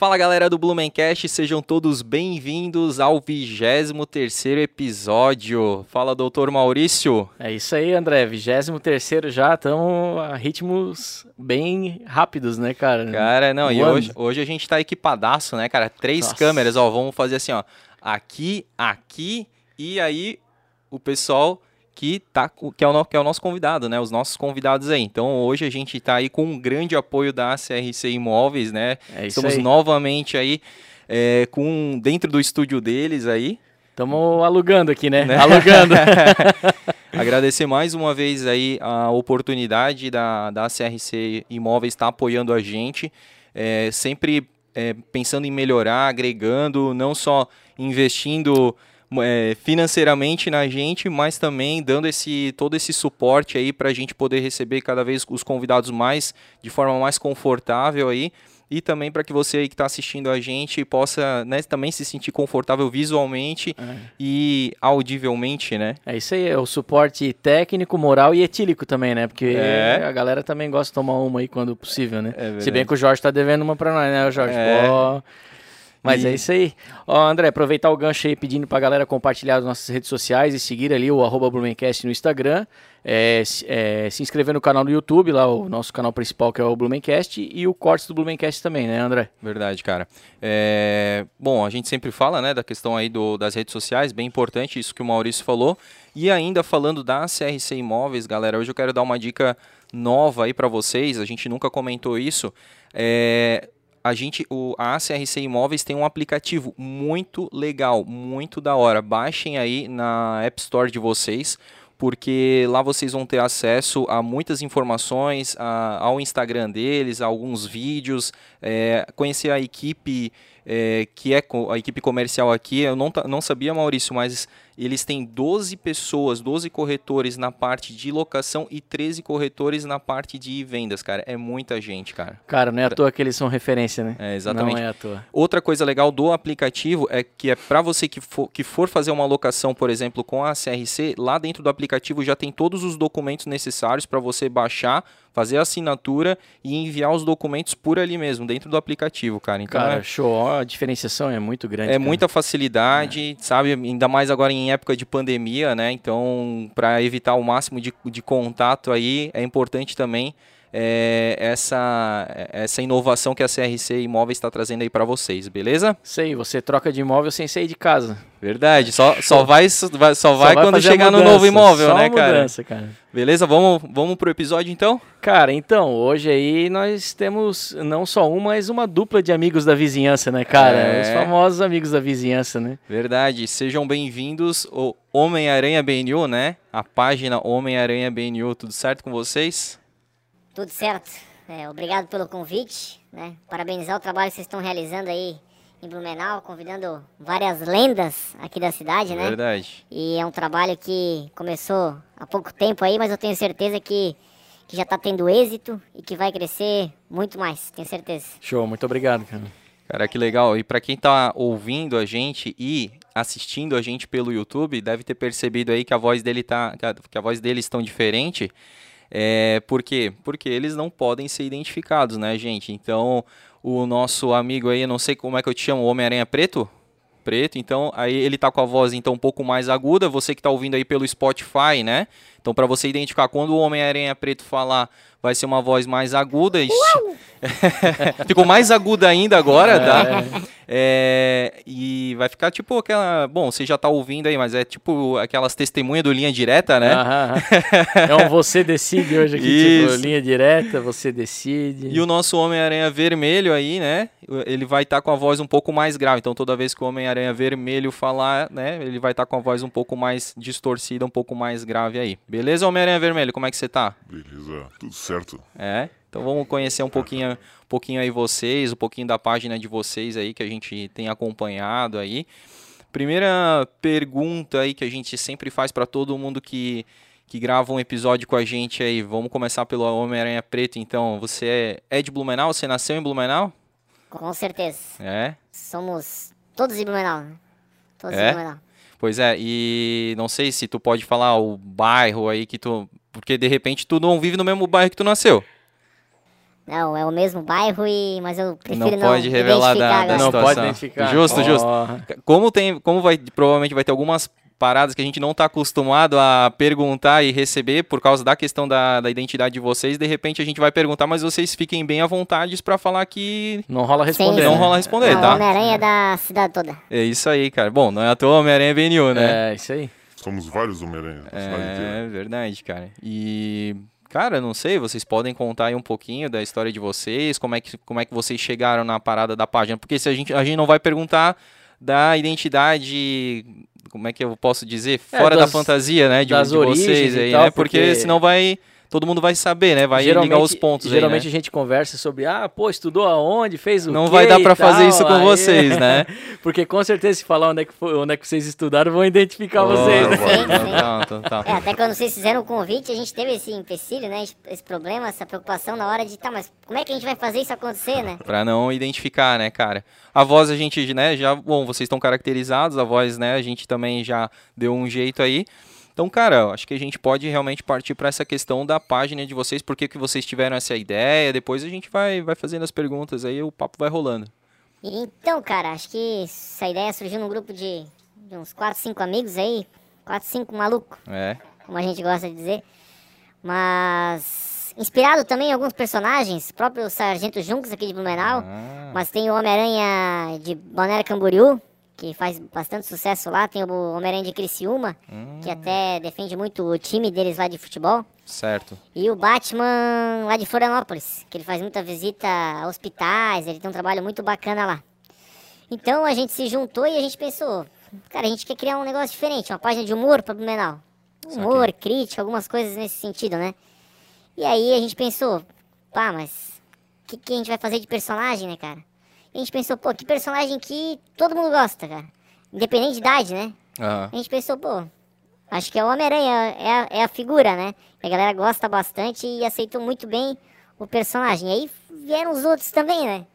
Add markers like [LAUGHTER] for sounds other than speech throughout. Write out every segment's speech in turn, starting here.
Fala galera do Blumencast, sejam todos bem-vindos ao 23 episódio. Fala, doutor Maurício. É isso aí, André. 23 já, estamos a ritmos bem rápidos, né, cara? Cara, não, e hoje, hoje a gente tá equipadaço, né, cara? Três Nossa. câmeras, ó, vamos fazer assim, ó. Aqui, aqui, e aí o pessoal que, tá, que, é o, que é o nosso convidado, né? Os nossos convidados aí. Então hoje a gente está aí com um grande apoio da CRC Imóveis, né? É isso Estamos aí. novamente aí é, com dentro do estúdio deles aí. Estamos alugando aqui, né? né? Alugando. [LAUGHS] Agradecer mais uma vez aí a oportunidade da, da CRC Imóveis estar tá apoiando a gente. É, sempre é, pensando em melhorar, agregando, não só investindo é, financeiramente na gente, mas também dando esse todo esse suporte aí para a gente poder receber cada vez os convidados mais de forma mais confortável aí e também para que você aí que está assistindo a gente possa né, também se sentir confortável visualmente é. e audivelmente, né? É isso aí, é o suporte técnico, moral e etílico também, né? Porque é. a galera também gosta de tomar uma aí quando possível, né? É se bem que o Jorge está devendo uma para nós, né, Jorge? É. Pô, mas é e... é isso aí. Ó, André, aproveitar o gancho aí pedindo pra galera compartilhar as nossas redes sociais e seguir ali o arroba Blumencast no Instagram. É, é, se inscrever no canal do YouTube, lá o nosso canal principal que é o Blumencast, e o Cortes do Blumencast também, né, André? Verdade, cara. É, bom, a gente sempre fala, né, da questão aí do, das redes sociais, bem importante isso que o Maurício falou. E ainda falando da CRC Imóveis, galera, hoje eu quero dar uma dica nova aí para vocês, a gente nunca comentou isso. É, a gente, o, a CRC Imóveis tem um aplicativo muito legal, muito da hora. Baixem aí na App Store de vocês, porque lá vocês vão ter acesso a muitas informações, a, ao Instagram deles, a alguns vídeos, é, conhecer a equipe é, que é a equipe comercial aqui. Eu não, não sabia, Maurício, mas eles têm 12 pessoas, 12 corretores na parte de locação e 13 corretores na parte de vendas, cara. É muita gente, cara. Cara, não é à toa que eles são referência, né? É, exatamente. Não é à toa. Outra coisa legal do aplicativo é que é para você que for, que for fazer uma locação, por exemplo, com a CRC, lá dentro do aplicativo já tem todos os documentos necessários para você baixar, fazer a assinatura e enviar os documentos por ali mesmo, dentro do aplicativo, cara. Então, cara, é... show. A diferenciação é muito grande. É cara. muita facilidade, é. sabe? Ainda mais agora em época de pandemia, né? Então, para evitar o máximo de, de contato aí, é importante também é, essa, essa inovação que a CRC Imóveis está trazendo aí para vocês, beleza? Sei, você troca de imóvel sem sair de casa. Verdade, só, só vai, só vai, só vai quando chegar no novo imóvel, só né, cara? Mudança, cara? Beleza, vamos, vamos pro episódio então? Cara, então, hoje aí nós temos não só um, mas uma dupla de amigos da vizinhança, né, cara? É... Os famosos amigos da vizinhança, né? Verdade, sejam bem-vindos o Homem-Aranha BNU, né? A página Homem-Aranha BNU, tudo certo com vocês? Tudo certo. É, obrigado pelo convite, né? Parabenizar o trabalho que vocês estão realizando aí em Blumenau, convidando várias lendas aqui da cidade, né? Verdade. E é um trabalho que começou há pouco tempo aí, mas eu tenho certeza que, que já está tendo êxito e que vai crescer muito mais, tenho certeza. Show, muito obrigado, cara. Cara, que legal. E para quem está ouvindo a gente e assistindo a gente pelo YouTube, deve ter percebido aí que a voz dele tá que a voz deles estão diferente. É, por quê? Porque eles não podem ser identificados, né, gente? Então, o nosso amigo aí, não sei como é que eu te chamo, Homem-Aranha Preto? Preto, então aí ele tá com a voz então um pouco mais aguda, você que tá ouvindo aí pelo Spotify, né? Então para você identificar quando o Homem-Aranha Preto falar, vai ser uma voz mais aguda. [LAUGHS] Ficou mais aguda ainda agora, tá? É. E vai ficar tipo aquela. Bom, você já tá ouvindo aí, mas é tipo aquelas testemunhas do linha direta, né? Aham, é um você decide hoje aqui, tipo, Isso. tipo, linha direta, você decide. E o nosso Homem-Aranha Vermelho aí, né? Ele vai estar tá com a voz um pouco mais grave. Então toda vez que o Homem-Aranha Vermelho falar, né? Ele vai estar tá com a voz um pouco mais distorcida, um pouco mais grave aí. Beleza, Homem-Aranha Vermelho? Como é que você tá? Beleza, tudo certo. É? Então vamos conhecer um pouquinho, um pouquinho aí vocês, um pouquinho da página de vocês aí que a gente tem acompanhado aí. Primeira pergunta aí que a gente sempre faz para todo mundo que, que grava um episódio com a gente aí. Vamos começar pelo Homem-Aranha Preto, então. Você é, é de Blumenau? Você nasceu em Blumenau? Com certeza. É? Somos todos de Blumenau. Né? Todos é? de Blumenau. Pois é, e não sei se tu pode falar o bairro aí que tu. Porque de repente tu não vive no mesmo bairro que tu nasceu. Não, é o mesmo bairro, e, mas eu prefiro não, não pode revelar da, da Não pode identificar. Justo, oh. justo. Como tem, como vai, provavelmente vai ter algumas paradas que a gente não está acostumado a perguntar e receber por causa da questão da, da identidade de vocês. De repente a gente vai perguntar, mas vocês fiquem bem à vontade para falar que. Não rola responder. Sim, não né? rola responder, não, tá? Homem-Aranha é da cidade toda. É isso aí, cara. Bom, não é à toa Homem-Aranha BNU, né? É, isso aí. Somos vários Homem-Aranha. É, verdade, cara. E. Cara, não sei, vocês podem contar aí um pouquinho da história de vocês, como é que, como é que vocês chegaram na parada da página, porque se a gente, a gente não vai perguntar da identidade como é que eu posso dizer, é, fora é, das, da fantasia, né, de, de vocês aí, tal, né? Porque, porque senão vai todo mundo vai saber, né? Vai ligar os pontos Geralmente aí, né? a gente conversa sobre, ah, pô, estudou aonde, fez o Não vai dar para fazer isso com aí... vocês, né? [LAUGHS] Porque com certeza se falar onde é que, foi, onde é que vocês estudaram, vão identificar oh, vocês, né? Sim, sim. Tá, É, até quando vocês fizeram o convite, a gente teve esse empecilho, né? Esse problema, essa preocupação na hora de, tá, mas como é que a gente vai fazer isso acontecer, né? Pra não identificar, né, cara? A voz a gente, né, já, bom, vocês estão caracterizados, a voz, né, a gente também já deu um jeito aí. Então, cara, acho que a gente pode realmente partir para essa questão da página de vocês, por que, que vocês tiveram essa ideia, depois a gente vai, vai fazendo as perguntas aí, o papo vai rolando. Então, cara, acho que essa ideia surgiu num grupo de, de uns 4, 5 amigos aí, 4, 5 malucos, é. como a gente gosta de dizer. Mas inspirado também em alguns personagens, próprio Sargento Junks aqui de Blumenau, ah. mas tem o Homem-Aranha de Balneário Camboriú, que faz bastante sucesso lá. Tem o Homem-Aranha de Criciúma, hum. que até defende muito o time deles lá de futebol. Certo. E o Batman lá de Florianópolis, que ele faz muita visita a hospitais, ele tem um trabalho muito bacana lá. Então a gente se juntou e a gente pensou, cara, a gente quer criar um negócio diferente, uma página de humor para Blumenau. Humor, crítica, algumas coisas nesse sentido, né? E aí a gente pensou, pá, mas o que, que a gente vai fazer de personagem, né, cara? A gente pensou, pô, que personagem que todo mundo gosta, cara. Independente de idade, né? Uhum. A gente pensou, pô, acho que é o Homem-Aranha, é, a, é a figura, né? A galera gosta bastante e aceitou muito bem o personagem. E aí vieram os outros também, né?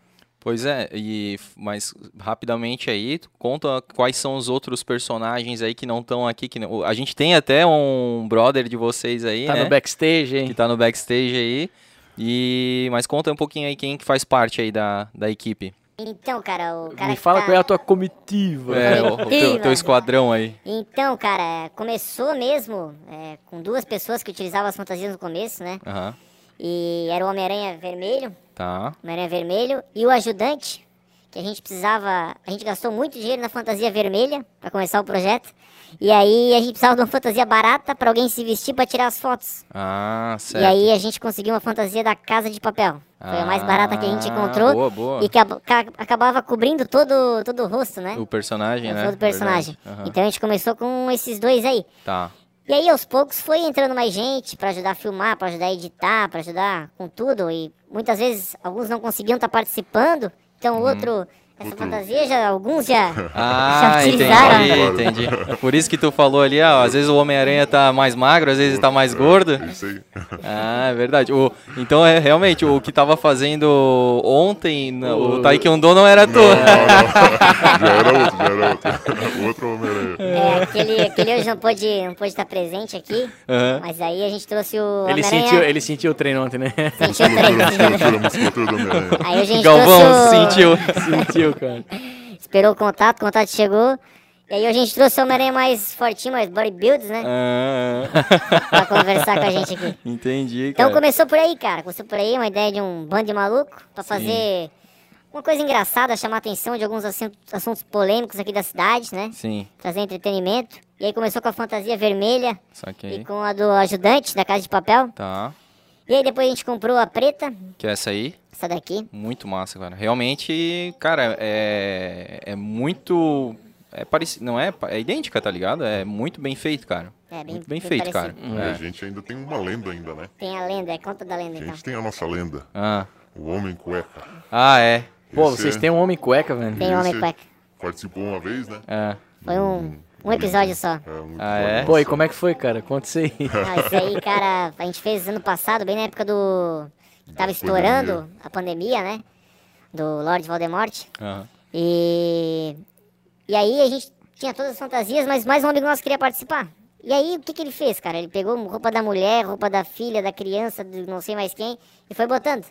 Pois é, e mas rapidamente aí, conta quais são os outros personagens aí que não estão aqui. Que não, a gente tem até um brother de vocês aí, tá né? no backstage, hein? Que tá no backstage aí. E, mas conta um pouquinho aí quem que faz parte aí da, da equipe. Então, cara, o cara. Me fala tá... qual é a tua comitiva. É, o, o [LAUGHS] teu, teu, esquadrão aí. Então, cara, começou mesmo é, com duas pessoas que utilizavam as fantasias no começo, né? Uhum. E era o Homem-Aranha Vermelho. Tá. Homem-Aranha Vermelho. E o ajudante, que a gente precisava. A gente gastou muito dinheiro na fantasia vermelha para começar o projeto. E aí a gente precisava de uma fantasia barata para alguém se vestir para tirar as fotos. Ah, certo. E aí a gente conseguiu uma fantasia da Casa de Papel. Foi a mais barata que a gente encontrou. Boa, boa. E que acabava cobrindo todo, todo o rosto, né? O personagem, né? Todo o personagem. Uhum. Então a gente começou com esses dois aí. Tá. E aí, aos poucos, foi entrando mais gente para ajudar a filmar, para ajudar a editar, para ajudar com tudo. E muitas vezes alguns não conseguiam estar tá participando. Então o uhum. outro essa fantasia já, alguns já, [LAUGHS] ah, já utilizaram. Entendi, entendi. Por isso que tu falou ali, ó, às vezes o Homem-Aranha tá mais magro, às vezes tá mais gordo. Isso aí. [LAUGHS] Ah, é verdade. O, então, é realmente, o que tava fazendo ontem, o, o Taekwondo não era tu. Não, não. [LAUGHS] já era outro, já era outro. Outro Homem-Aranha. É, aquele, aquele hoje não pôde, não pôde estar presente aqui, uhum. mas aí a gente trouxe o ele sentiu Ele sentiu o treino ontem, né? Sentiu o treino. Aí a gente Galvão, trouxe o... sentiu. sentiu cara. Esperou o contato, o contato chegou. E aí a gente trouxe o Homem-Aranha mais fortinho, mais bodybuilds, né? Ah. pra conversar com a gente aqui. Entendi, então, cara. Então começou por aí, cara. Começou por aí, uma ideia de um bando de maluco pra Sim. fazer uma coisa engraçada, chamar a atenção de alguns assuntos polêmicos aqui da cidade, né? Sim. Trazer entretenimento. E aí começou com a fantasia vermelha. Saquei. E com a do ajudante da Casa de Papel. Tá. E aí depois a gente comprou a preta. Que é essa aí? Essa daqui. Muito massa, cara. Realmente, cara, é, é muito. É parecido. Não é? É idêntica, tá ligado? É muito bem feito, cara. É, bem, muito bem, bem feito, parecido. cara. É. A gente ainda tem uma lenda ainda, né? Tem a lenda, é conta da lenda, A gente então. tem a nossa lenda. Ah. O Homem Cueca. Ah, é. Pô, Esse vocês é... têm um Homem Cueca, velho. Tem um Homem Cueca. Participou uma vez, né? É. Foi um... Um episódio só. É, ah, é? Pô, e como é que foi, cara? Conta isso aí. Ah, isso aí, cara, a gente fez ano passado, bem na época do... Tava estourando pandemia. a pandemia, né? Do Lord Voldemort. Uhum. E... E aí a gente tinha todas as fantasias, mas mais um amigo nosso queria participar. E aí, o que, que ele fez, cara? Ele pegou roupa da mulher, roupa da filha, da criança, de não sei mais quem, e foi botando.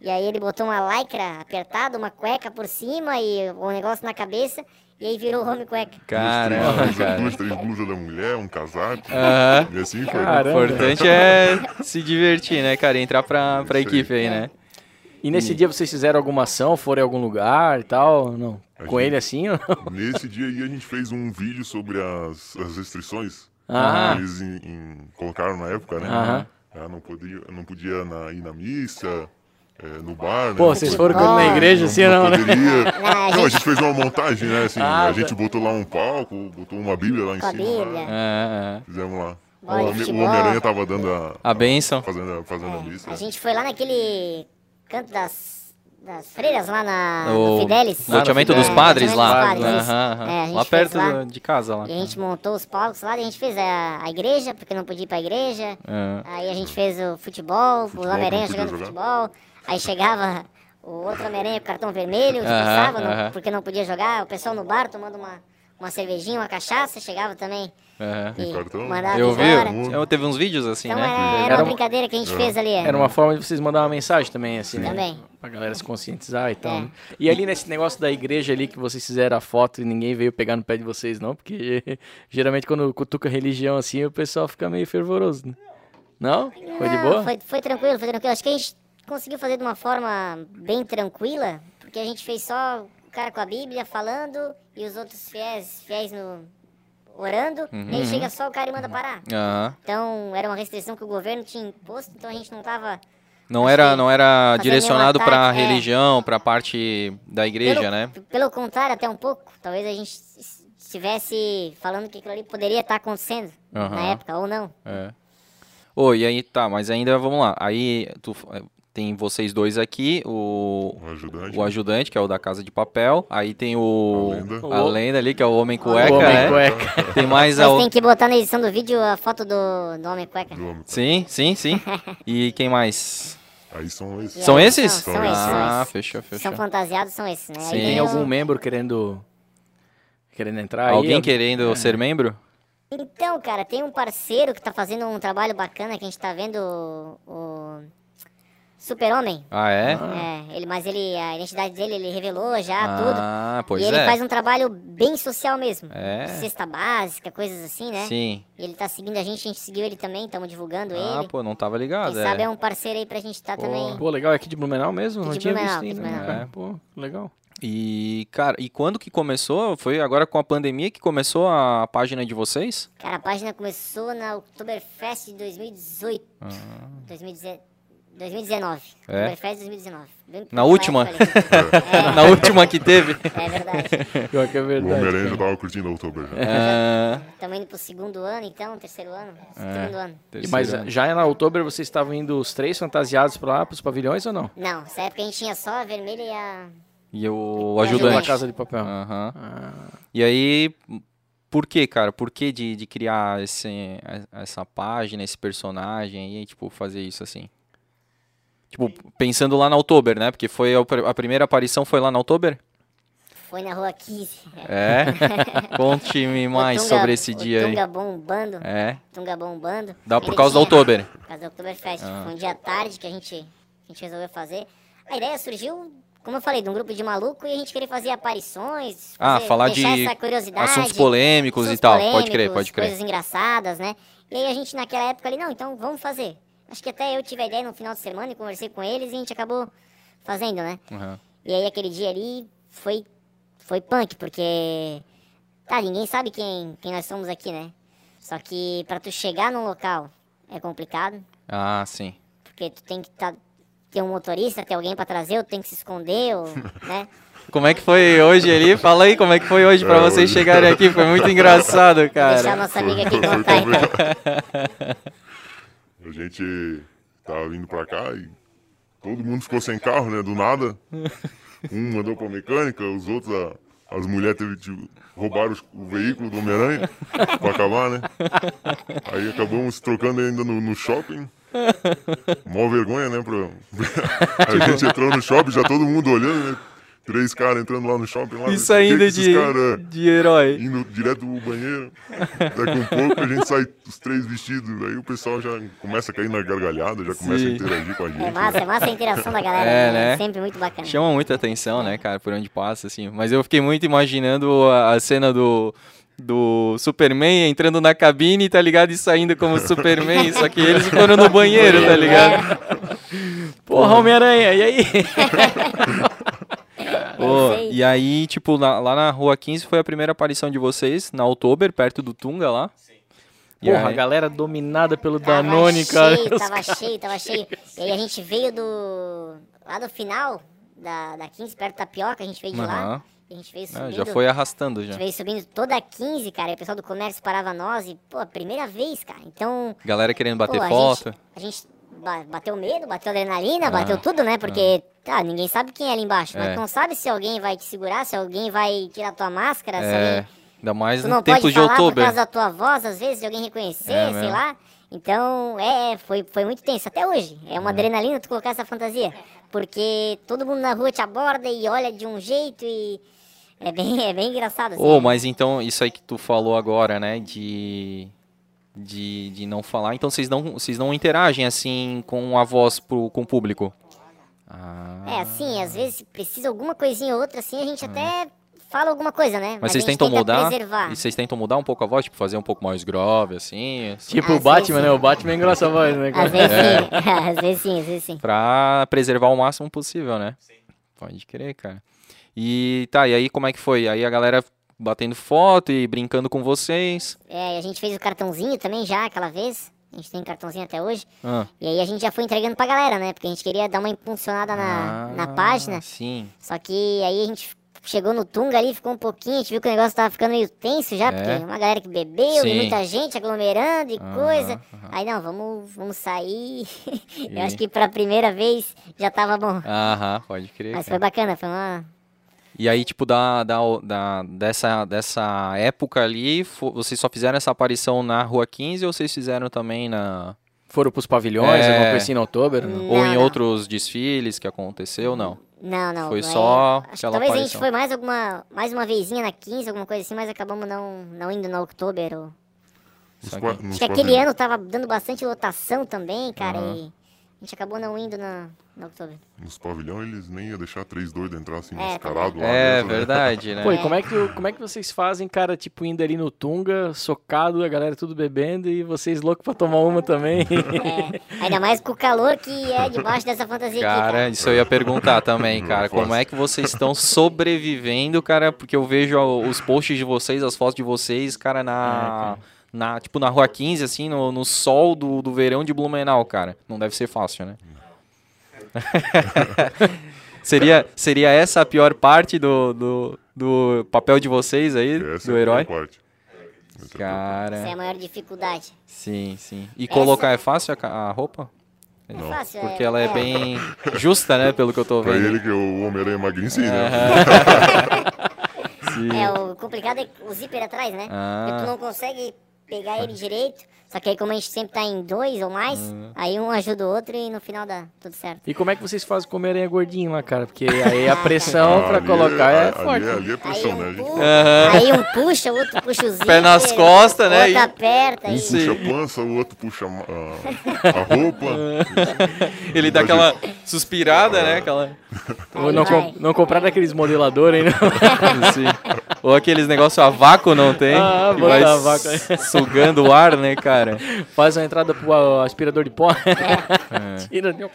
E aí ele botou uma lycra apertada, uma cueca por cima e o um negócio na cabeça. E aí virou homem cueca. Caramba, duas, cara. Duas, três blusas da mulher, um casaco. E assim foi. O importante é se divertir, né, cara? Entrar pra, pra equipe aí, né? E nesse dia vocês fizeram alguma ação, foram em algum lugar e tal? Não. A Com gente, ele assim ou não? Nesse dia aí a gente fez um vídeo sobre as, as restrições ah. que eles in, in, colocaram na época, né? Aham. Ah, não podia, não podia na, ir na missa, é, no bar, Pô, né? vocês foram na igreja assim, não, não né? Poderia. [LAUGHS] Não, a gente fez uma montagem, né? Assim, Ah, a gente botou lá um palco, botou uma bíblia lá em cima. Bíblia. lá, É, é. Fizemos lá. O, Bola. Homem-Aranha tava dando a, A bênção. fazendo, a- fazendo a missa. A gente foi lá naquele canto das, das freiras, lá na, O no Fidelis. loteamento É, dos padres loteamento lá. dos padres. Aham, aham. É, lá perto lá. de casa lá. E a gente montou os palcos lá, e a gente fez a, a igreja, porque não podia ir pra igreja. É. Aí a gente fez o futebol, Futebol, o Homem-Aranha jogando jogar. futebol. Aí chegava o outro Homem-Aranha com cartão vermelho, Aham, expulsava, não- aham. porque não podia jogar. O pessoal no bar tomando uma, uma cervejinha, uma cachaça, chegava também. E cartão. mandava Eu vi, eu, teve uns vídeos assim, Então né? era, era Era uma brincadeira que a gente fez ali. é. Era uma forma de vocês mandar uma mensagem também, assim, né? Também. Pra galera se conscientizar e tal. É. né? E ali nesse negócio da igreja ali que vocês fizeram a foto e ninguém veio pegar no pé de vocês, não? Porque [LAUGHS] geralmente quando cutuca religião assim, o pessoal fica meio fervoroso, né? Não? Foi de Não, boa? Foi, foi tranquilo, foi tranquilo. Acho que a gente conseguiu fazer de uma forma bem tranquila, porque a gente fez só o cara com a Bíblia falando e os outros fiéis, fiéis no, orando, e aí chega só o cara e manda parar. Aham. Então era uma restrição que o governo tinha imposto, então a gente não tava. Não era, que não era direcionado pra ataque, é. religião, pra parte da igreja, pelo, né? Pelo contrário, até um pouco. Talvez a gente estivesse falando que aquilo ali poderia estar acontecendo na época, ou não. É. Ô, e aí, tá, mas ainda vamos lá. Aí tu, tem vocês dois aqui, o, O ajudante. o ajudante, que é o da Casa de Papel. Aí tem o. A lenda. a lenda ali, que é o Homem Cueca, o homem né? cueca. [LAUGHS] Tem mais a. Mas tem que botar na edição do vídeo a foto do, do Homem Cueca. do homem. Sim, sim, sim. [LAUGHS] E quem mais? Aí são esses. São aí, esses? São, são esses, ah, esses. fechou, fechou. São fantasiados, são esses, né? Aí Sim. Tem algum membro querendo querendo entrar aí? Alguém querendo ser membro? Então, cara, tem um parceiro que tá fazendo um trabalho bacana que a gente tá vendo o, o Super-Homem. Ah, é? É, ele, mas ele, a identidade dele, ele revelou já tudo. Ah, pois e ele é. faz um trabalho bem social mesmo. É. Cesta básica, coisas assim, né? Sim. Ele tá seguindo a gente, a gente seguiu ele também, estamos divulgando Ah, ele. pô, não tava ligado. Quem sabe é um parceiro aí pra gente estar também. Pô, legal, é aqui de Blumenau mesmo? Aqui Não de tinha Blumenau, visto ainda. Blumenau. É, pô, legal. E, cara, e quando que começou? Foi agora com a pandemia que começou a página de vocês? Cara, a página começou na Oktoberfest de 2018. 2019. 2019. É? Oktoberfest 2019. Bem Na última? ali. [LAUGHS] [LAUGHS] Na última que teve? É, é verdade. [LAUGHS] Pior que é O verdade. Homem-Aranha já tava curtindo o outubro. Estamos indo pro segundo ano, então, terceiro ano. É. Segundo ano. E, Mas terceiro ano. já na outubro vocês estavam indo os três fantasiados pra lá, pros pavilhões ou não? Não, nessa época a gente tinha só a vermelha e a. E o E ajudante. Na casa de papel. Aham. Ah, E aí, por que, cara? Por que de, de criar esse, essa página, esse personagem e, tipo, fazer isso assim? Tipo, pensando lá na Oktober, né? Porque foi a, pr- a primeira aparição foi lá na Oktober? Foi na rua 15. É? [LAUGHS] Conte-me mais Tunga- sobre esse dia aí. Tunga bombando. É? Tunga bombando. Dá por Ele causa da tinha- Oktober. Por causa da Oktoberfest. Ah. Foi um dia à tarde que a gente, a gente resolveu fazer. A ideia surgiu, como eu falei, de um grupo de maluco e a gente queria fazer aparições. Ah, fazer- falar deixar de assuntos polêmicos e assuntos tal. Pode crer, polêmicos, pode crer. Coisas engraçadas, né? E aí a gente naquela época ali, não, então vamos fazer. Acho que até eu tive a ideia no final de semana e conversei com eles e a gente acabou fazendo, né? Aham. E aí aquele dia ali foi, foi punk, porque. Tá, ninguém sabe quem, quem nós somos aqui, né? Só que pra tu chegar num local é complicado, Ah, sim. porque tu tem que tá, ter um motorista, ter alguém pra trazer, ou tem que se esconder, ou, [LAUGHS] né? Como é que foi hoje ali? Fala aí como é que foi hoje pra É, vocês hoje- chegarem aqui. Foi muito [LAUGHS] engraçado, Deixar a cara. nossa amiga aqui contar, então. [LAUGHS] A gente tava vindo pra cá e todo mundo ficou sem carro, né? Do nada. Um mandou pra mecânica, os outros, a- as mulheres teve que roubar os- o veículo do Homem-Aranha pra acabar, né? Aí acabamos trocando ainda no, no shopping. Mó vergonha, né? Pra... [LAUGHS] a gente entrou no shopping, já todo mundo olhando, né? Três caras entrando lá no shopping. Lá, Isso ainda de, cara, de herói. Indo direto pro banheiro. Daqui um pouco a gente sai os três vestidos. Aí o pessoal já começa a cair na gargalhada, já Sim. começa a interagir com a gente. É massa, é massa a interação da [LAUGHS] galera. É, né? É sempre muito bacana. Chama muita atenção, né, cara, por onde passa, assim. Mas eu fiquei muito imaginando a, a cena do do Superman entrando na cabine, tá ligado? E saindo como [LAUGHS] Superman, só que eles foram no banheiro, tá ligado? É. [LAUGHS] Porra, Homem-Aranha, e aí? Pô, e aí, tipo, lá, lá, na Rua 15 foi a primeira aparição de vocês, na Oktober, perto do Tunga lá. Sim. Porra, aí... a galera dominada pelo tava Danone, cheio, cara. Tava cheio, tava cheio. E aí a gente veio do. lá do final da, da 15, perto da Tapioca, a gente veio de uhum. lá. A gente veio subindo. Ah, já foi arrastando já. A gente veio subindo toda a 15, cara. E o pessoal do comércio parava nós e, pô, primeira vez, cara. Então. Galera querendo bater pô, foto. A gente, a gente bateu medo, bateu adrenalina, ah, bateu tudo, né? Porque, ah. Tá, ninguém sabe quem é ali embaixo. É. Mas não sabe se alguém vai te segurar, se alguém vai tirar tua máscara, é. se alguém. Ainda mais no tempo de outubro. Por causa da tua voz, às vezes, de alguém reconhecer, é, sei mesmo. lá. Então, é, foi, foi muito tenso. Até hoje. É uma é. adrenalina tu colocar essa fantasia. Porque todo mundo na rua te aborda e olha de um jeito e é bem, [LAUGHS] é bem engraçado. Assim. Oh, mas então, isso aí que tu falou agora, né? De, de, de não falar. Então, vocês não, vocês não interagem assim com a voz pro, com o público? Ah. É, assim, às vezes precisa alguma coisinha ou outra, assim, a gente ah. até fala alguma coisa, né? Mas, Mas vocês tentam mudar? Preservar. E vocês tentam mudar um pouco a voz, tipo, fazer um pouco mais grave, assim? Tipo às o Batman, vezes, né? O Batman engrossa a voz, né? Às vezes é. sim, [LAUGHS] às vezes sim, às vezes sim. Pra preservar o máximo possível, né? Sim. Pode crer, cara. E tá, e aí como é que foi? Aí a galera batendo foto e brincando com vocês. É, a gente fez o cartãozinho também já aquela vez. A gente tem cartãozinho até hoje. Ah. E aí a gente já foi entregando pra galera, né? Porque a gente queria dar uma impulsionada na, ah, na página. Sim. Só que aí a gente chegou no Tunga ali, ficou um pouquinho, a gente viu que o negócio tava ficando meio tenso já, é. porque uma galera que bebeu Sim. e muita gente aglomerando e coisa. Aí não, vamos, vamos sair. [LAUGHS] E... Eu acho que pra primeira vez já tava bom. Aham, pode crer. Mas cara. foi bacana, foi uma, e aí, tipo, da, da, da, dessa, dessa época ali, vocês só fizeram essa aparição na Rua 15 ou vocês fizeram também na... Foram pros pavilhões, é... alguma coisa assim, outubro? Não, ou em não. outros desfiles que aconteceu, não? Não, não. Foi é, só acho talvez aparição. a gente foi mais alguma, mais uma vezinha na 15, alguma coisa assim, mas acabamos não, não indo no outubro. Ou... Acho que aquele ano tava dando bastante lotação também, cara, uhum. e a gente acabou não indo na, no outubro. Nos pavilhões eles nem iam deixar três doidos entrar assim é, mascarado lá. É dentro, né? verdade, né? né? [LAUGHS] Pô, e como é, que, como é que vocês fazem, cara, tipo, indo ali no Tunga, socado, a galera tudo bebendo e vocês loucos pra tomar uma também? [LAUGHS] É, ainda mais com o calor que é debaixo dessa fantasia cara, aqui, cara. isso eu ia perguntar também, cara. como é que vocês estão sobrevivendo, cara? Porque eu vejo os posts de vocês, as fotos de vocês, cara, na... É, cara na, tipo, na Rua 15, assim, no, no sol do, do verão de Blumenau, cara. Não deve ser fácil, né? [LAUGHS] seria, seria essa a pior parte do, do, do papel de vocês aí, essa do é herói? Parte. É cara... Essa é a maior dificuldade. Sim, sim. E essa... colocar é fácil a, a roupa? É fácil, Porque é, ela é, é, bem justa, né? Pelo que eu tô vendo. Pra ele que o Homem-Aranha é magrinho, né? [LAUGHS] é, o complicado é o zíper atrás, né? Ah. Porque tu não consegue pegar ele direito. Só que aí, como a gente sempre tá em dois ou mais, uhum. aí um ajuda o outro e no final dá tudo certo. E como é que vocês fazem com aranha gordinho lá, cara? Porque aí a pressão ah, pra colocar é, é forte. Ali, ali é pressão, aí um né? Puxa, uhum. Aí um puxa, o outro puxa o zíper. [LAUGHS] Pé nas costas, né? Outro aperta. Um puxa a pança, o outro puxa a, [LAUGHS] a roupa. [LAUGHS] Ele dá aquela suspirada, né? Aquela... Ou não, com, não comprar daqueles modeladores ainda. Ou aqueles negócios a vácuo não tem? Ah, que vai sugando o ar, né, cara? Faz uma entrada pro aspirador de pó. É. [LAUGHS] Tira de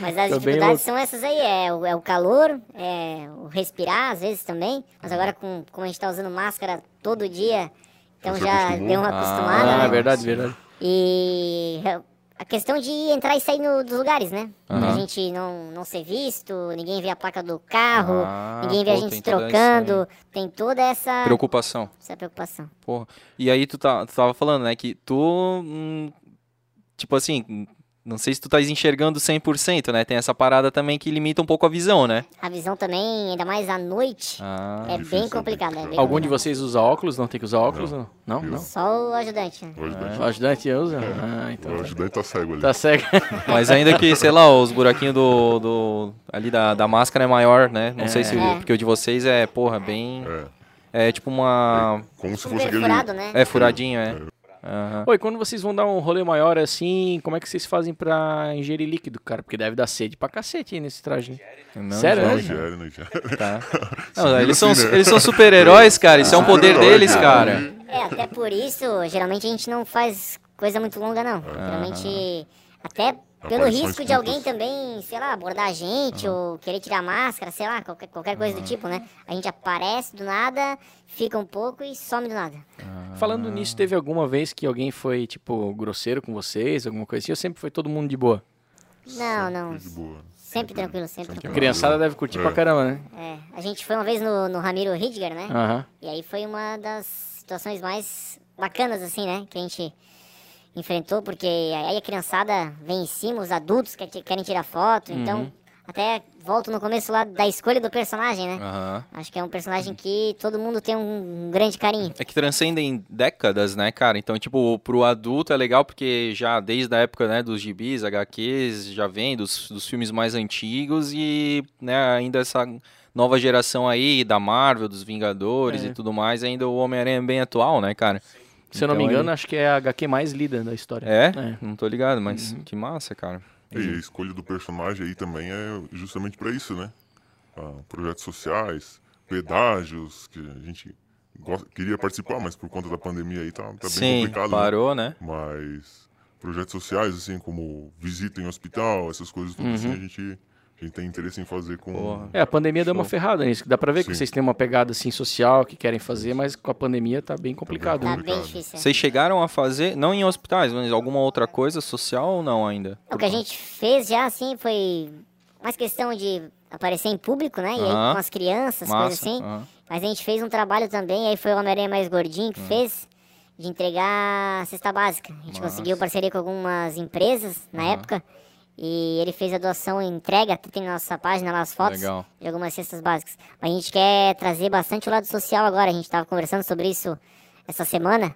mas as Tô dificuldades são essas aí, é o, é o, calor, é o respirar às vezes também, mas agora com, como a gente tá usando máscara todo dia, então já acostumou? deu uma acostumada, ah, né? verdade, verdade. E a questão de entrar e sair no, dos lugares, né? Uhum. Pra gente não, não ser visto, ninguém vê a placa do carro, ah, ninguém vê pô, a gente trocando. Tem toda essa. Preocupação. Essa preocupação. Porra. E aí tu, tá, tu tava falando, né, que tu. Hum, tipo assim, não sei se tu tá enxergando 100%, né? Tem essa parada também que limita um pouco a visão, né? A visão também, ainda mais à noite, ah, é bem complicado. É bem Algum complicado. de vocês usa óculos? Não tem que usar óculos? Não? Não? não? Só o ajudante. O ajudante, o ajudante usa? É. Ah, então o tá. ajudante tá cego ali. Tá cego. [LAUGHS] Mas ainda que, sei lá, os buraquinhos do, do ali da, da máscara é maior, né? Não é. sei se... É. Porque o de vocês é, porra, bem... É. É tipo uma. É como se fosse aquele. Furado, né? É, furadinho, é. Uhum. Oi, quando vocês vão dar um rolê maior assim, como é que vocês fazem pra ingerir líquido, cara? Porque deve dar sede pra cacete aí nesse traje. Não, Sério, não né? Ingere, não ingere. Tá. [LAUGHS] Não, eles, são, eles são super-heróis, cara. Isso ah, é um poder deles, cara. É, até por isso, geralmente a gente não faz coisa muito longa, não. Uhum. Geralmente, até pelo risco de alguém também, sei lá, abordar a gente uhum. ou querer tirar a máscara, sei lá, qualquer, qualquer coisa uhum. do tipo, né? A gente aparece do nada, fica um pouco e some do nada. Uhum. Falando nisso, teve alguma vez que alguém foi, tipo, grosseiro com vocês, alguma coisa assim, ou sempre foi todo mundo de boa? Não, não. De boa. Sempre tranquilo, sempre tranquilo. A criançada deve curtir é. pra caramba, né? É, a gente foi uma vez no, no Ramiro Hidger, né? E aí foi uma das situações mais bacanas, assim, né? Que a gente enfrentou, porque aí a criançada vem em cima, os adultos que querem tirar foto, uhum. então até volto no começo lá da escolha do personagem, né? Uhum. Acho que é um personagem que todo mundo tem um, grande carinho. É que transcendem décadas, né, cara? Então, tipo, pro adulto é legal porque já desde a época, né, dos gibis, HQs, já vem dos, dos filmes mais antigos e, né, ainda essa nova geração aí da Marvel, dos Vingadores é. e tudo mais, ainda o Homem-Aranha é bem atual, né, cara? Se então, eu não me então, engano, ele... acho que é a HQ mais lida da história. É? é. Não tô ligado, mas uhum. que massa, cara. E a escolha do personagem aí também é justamente para isso, né? Ah, projetos sociais, pedágios, que a gente gosta, queria participar, mas por conta da pandemia aí tá, tá Sim, bem complicado. Né? parou, né? né? Mas projetos sociais, assim, como visita em hospital, essas coisas tudo assim, uhum. assim, a gente a gente tem interesse em fazer com. Porra. É, a pandemia Show. deu uma ferrada nisso. Dá pra ver Sim. que vocês têm uma pegada assim social que querem fazer, mas com a pandemia tá bem complicado. Tá bem, complicado. Tá bem difícil. Vocês chegaram a fazer, não em hospitais, mas alguma outra coisa social ou não ainda? O que a gente fez já assim foi mais questão de aparecer em público, né? E uh -huh. aí com as crianças, Massa. coisas assim. Uh -huh. Mas a gente fez um trabalho também, aí foi o Homem-Aranha mais gordinho que uh -huh. fez de entregar a cesta básica. A gente Massa. conseguiu parceria com algumas empresas na época. E ele fez a doação e entrega, tem na nossa página lá as fotos Legal. de algumas cestas básicas. Mas a gente quer trazer bastante o lado social agora. A gente estava conversando sobre isso essa semana.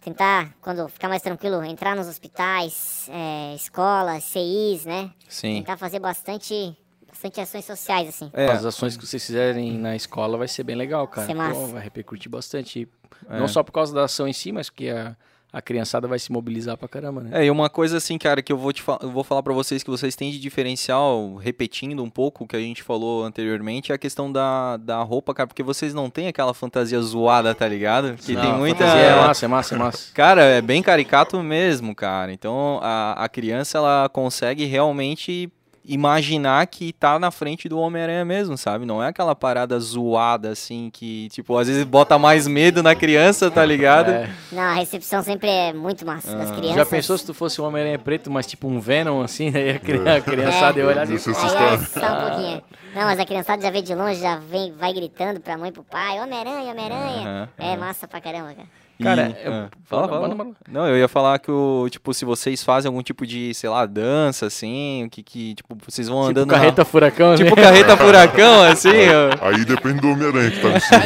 Tentar, quando ficar mais tranquilo, entrar nos hospitais, é, escolas, CIs, né? Sim. Tentar fazer bastante, bastante ações sociais, assim. É, as ações que vocês fizerem na escola vai ser bem legal, cara. Vai, ser massa. Pô, vai repercutir bastante. É. Não só por causa da ação em si, mas porque a a criançada vai se mobilizar pra caramba, né? É, e uma coisa assim, cara, que eu vou te eu vou falar para vocês que vocês têm de diferencial, repetindo um pouco o que a gente falou anteriormente, é a questão da, da roupa, cara, porque vocês não têm aquela fantasia zoada, tá ligado? Que não, tem muita. É massa, é massa, é massa. Cara, é bem caricato mesmo, cara. Então a, a criança ela consegue realmente imaginar que tá na frente do Homem-Aranha mesmo, sabe? Não é aquela parada zoada, assim, que, tipo, às vezes bota mais medo na criança, tá ligado? É. Não, a recepção sempre é muito massa ah. das crianças. Já pensou se tu fosse um Homem-Aranha preto, mas tipo um Venom, assim, aí a, criança, a criançada é. ia olhar assim... Aí é só um pouquinho. Não, mas a criançada já vê de longe, já vem, vai gritando pra mãe e pro pai, Homem-Aranha, Homem-Aranha. é massa pra caramba, cara. Cara, e, eu, ah, fala, fala, fala. Não, eu ia falar que o, tipo, se vocês fazem algum tipo de, sei lá, dança, assim, que, que tipo, vocês vão tipo andando. Tipo carreta na... furacão, Tipo carreta furacão, assim. Aí depende do Homem-Aranha que tá vestido.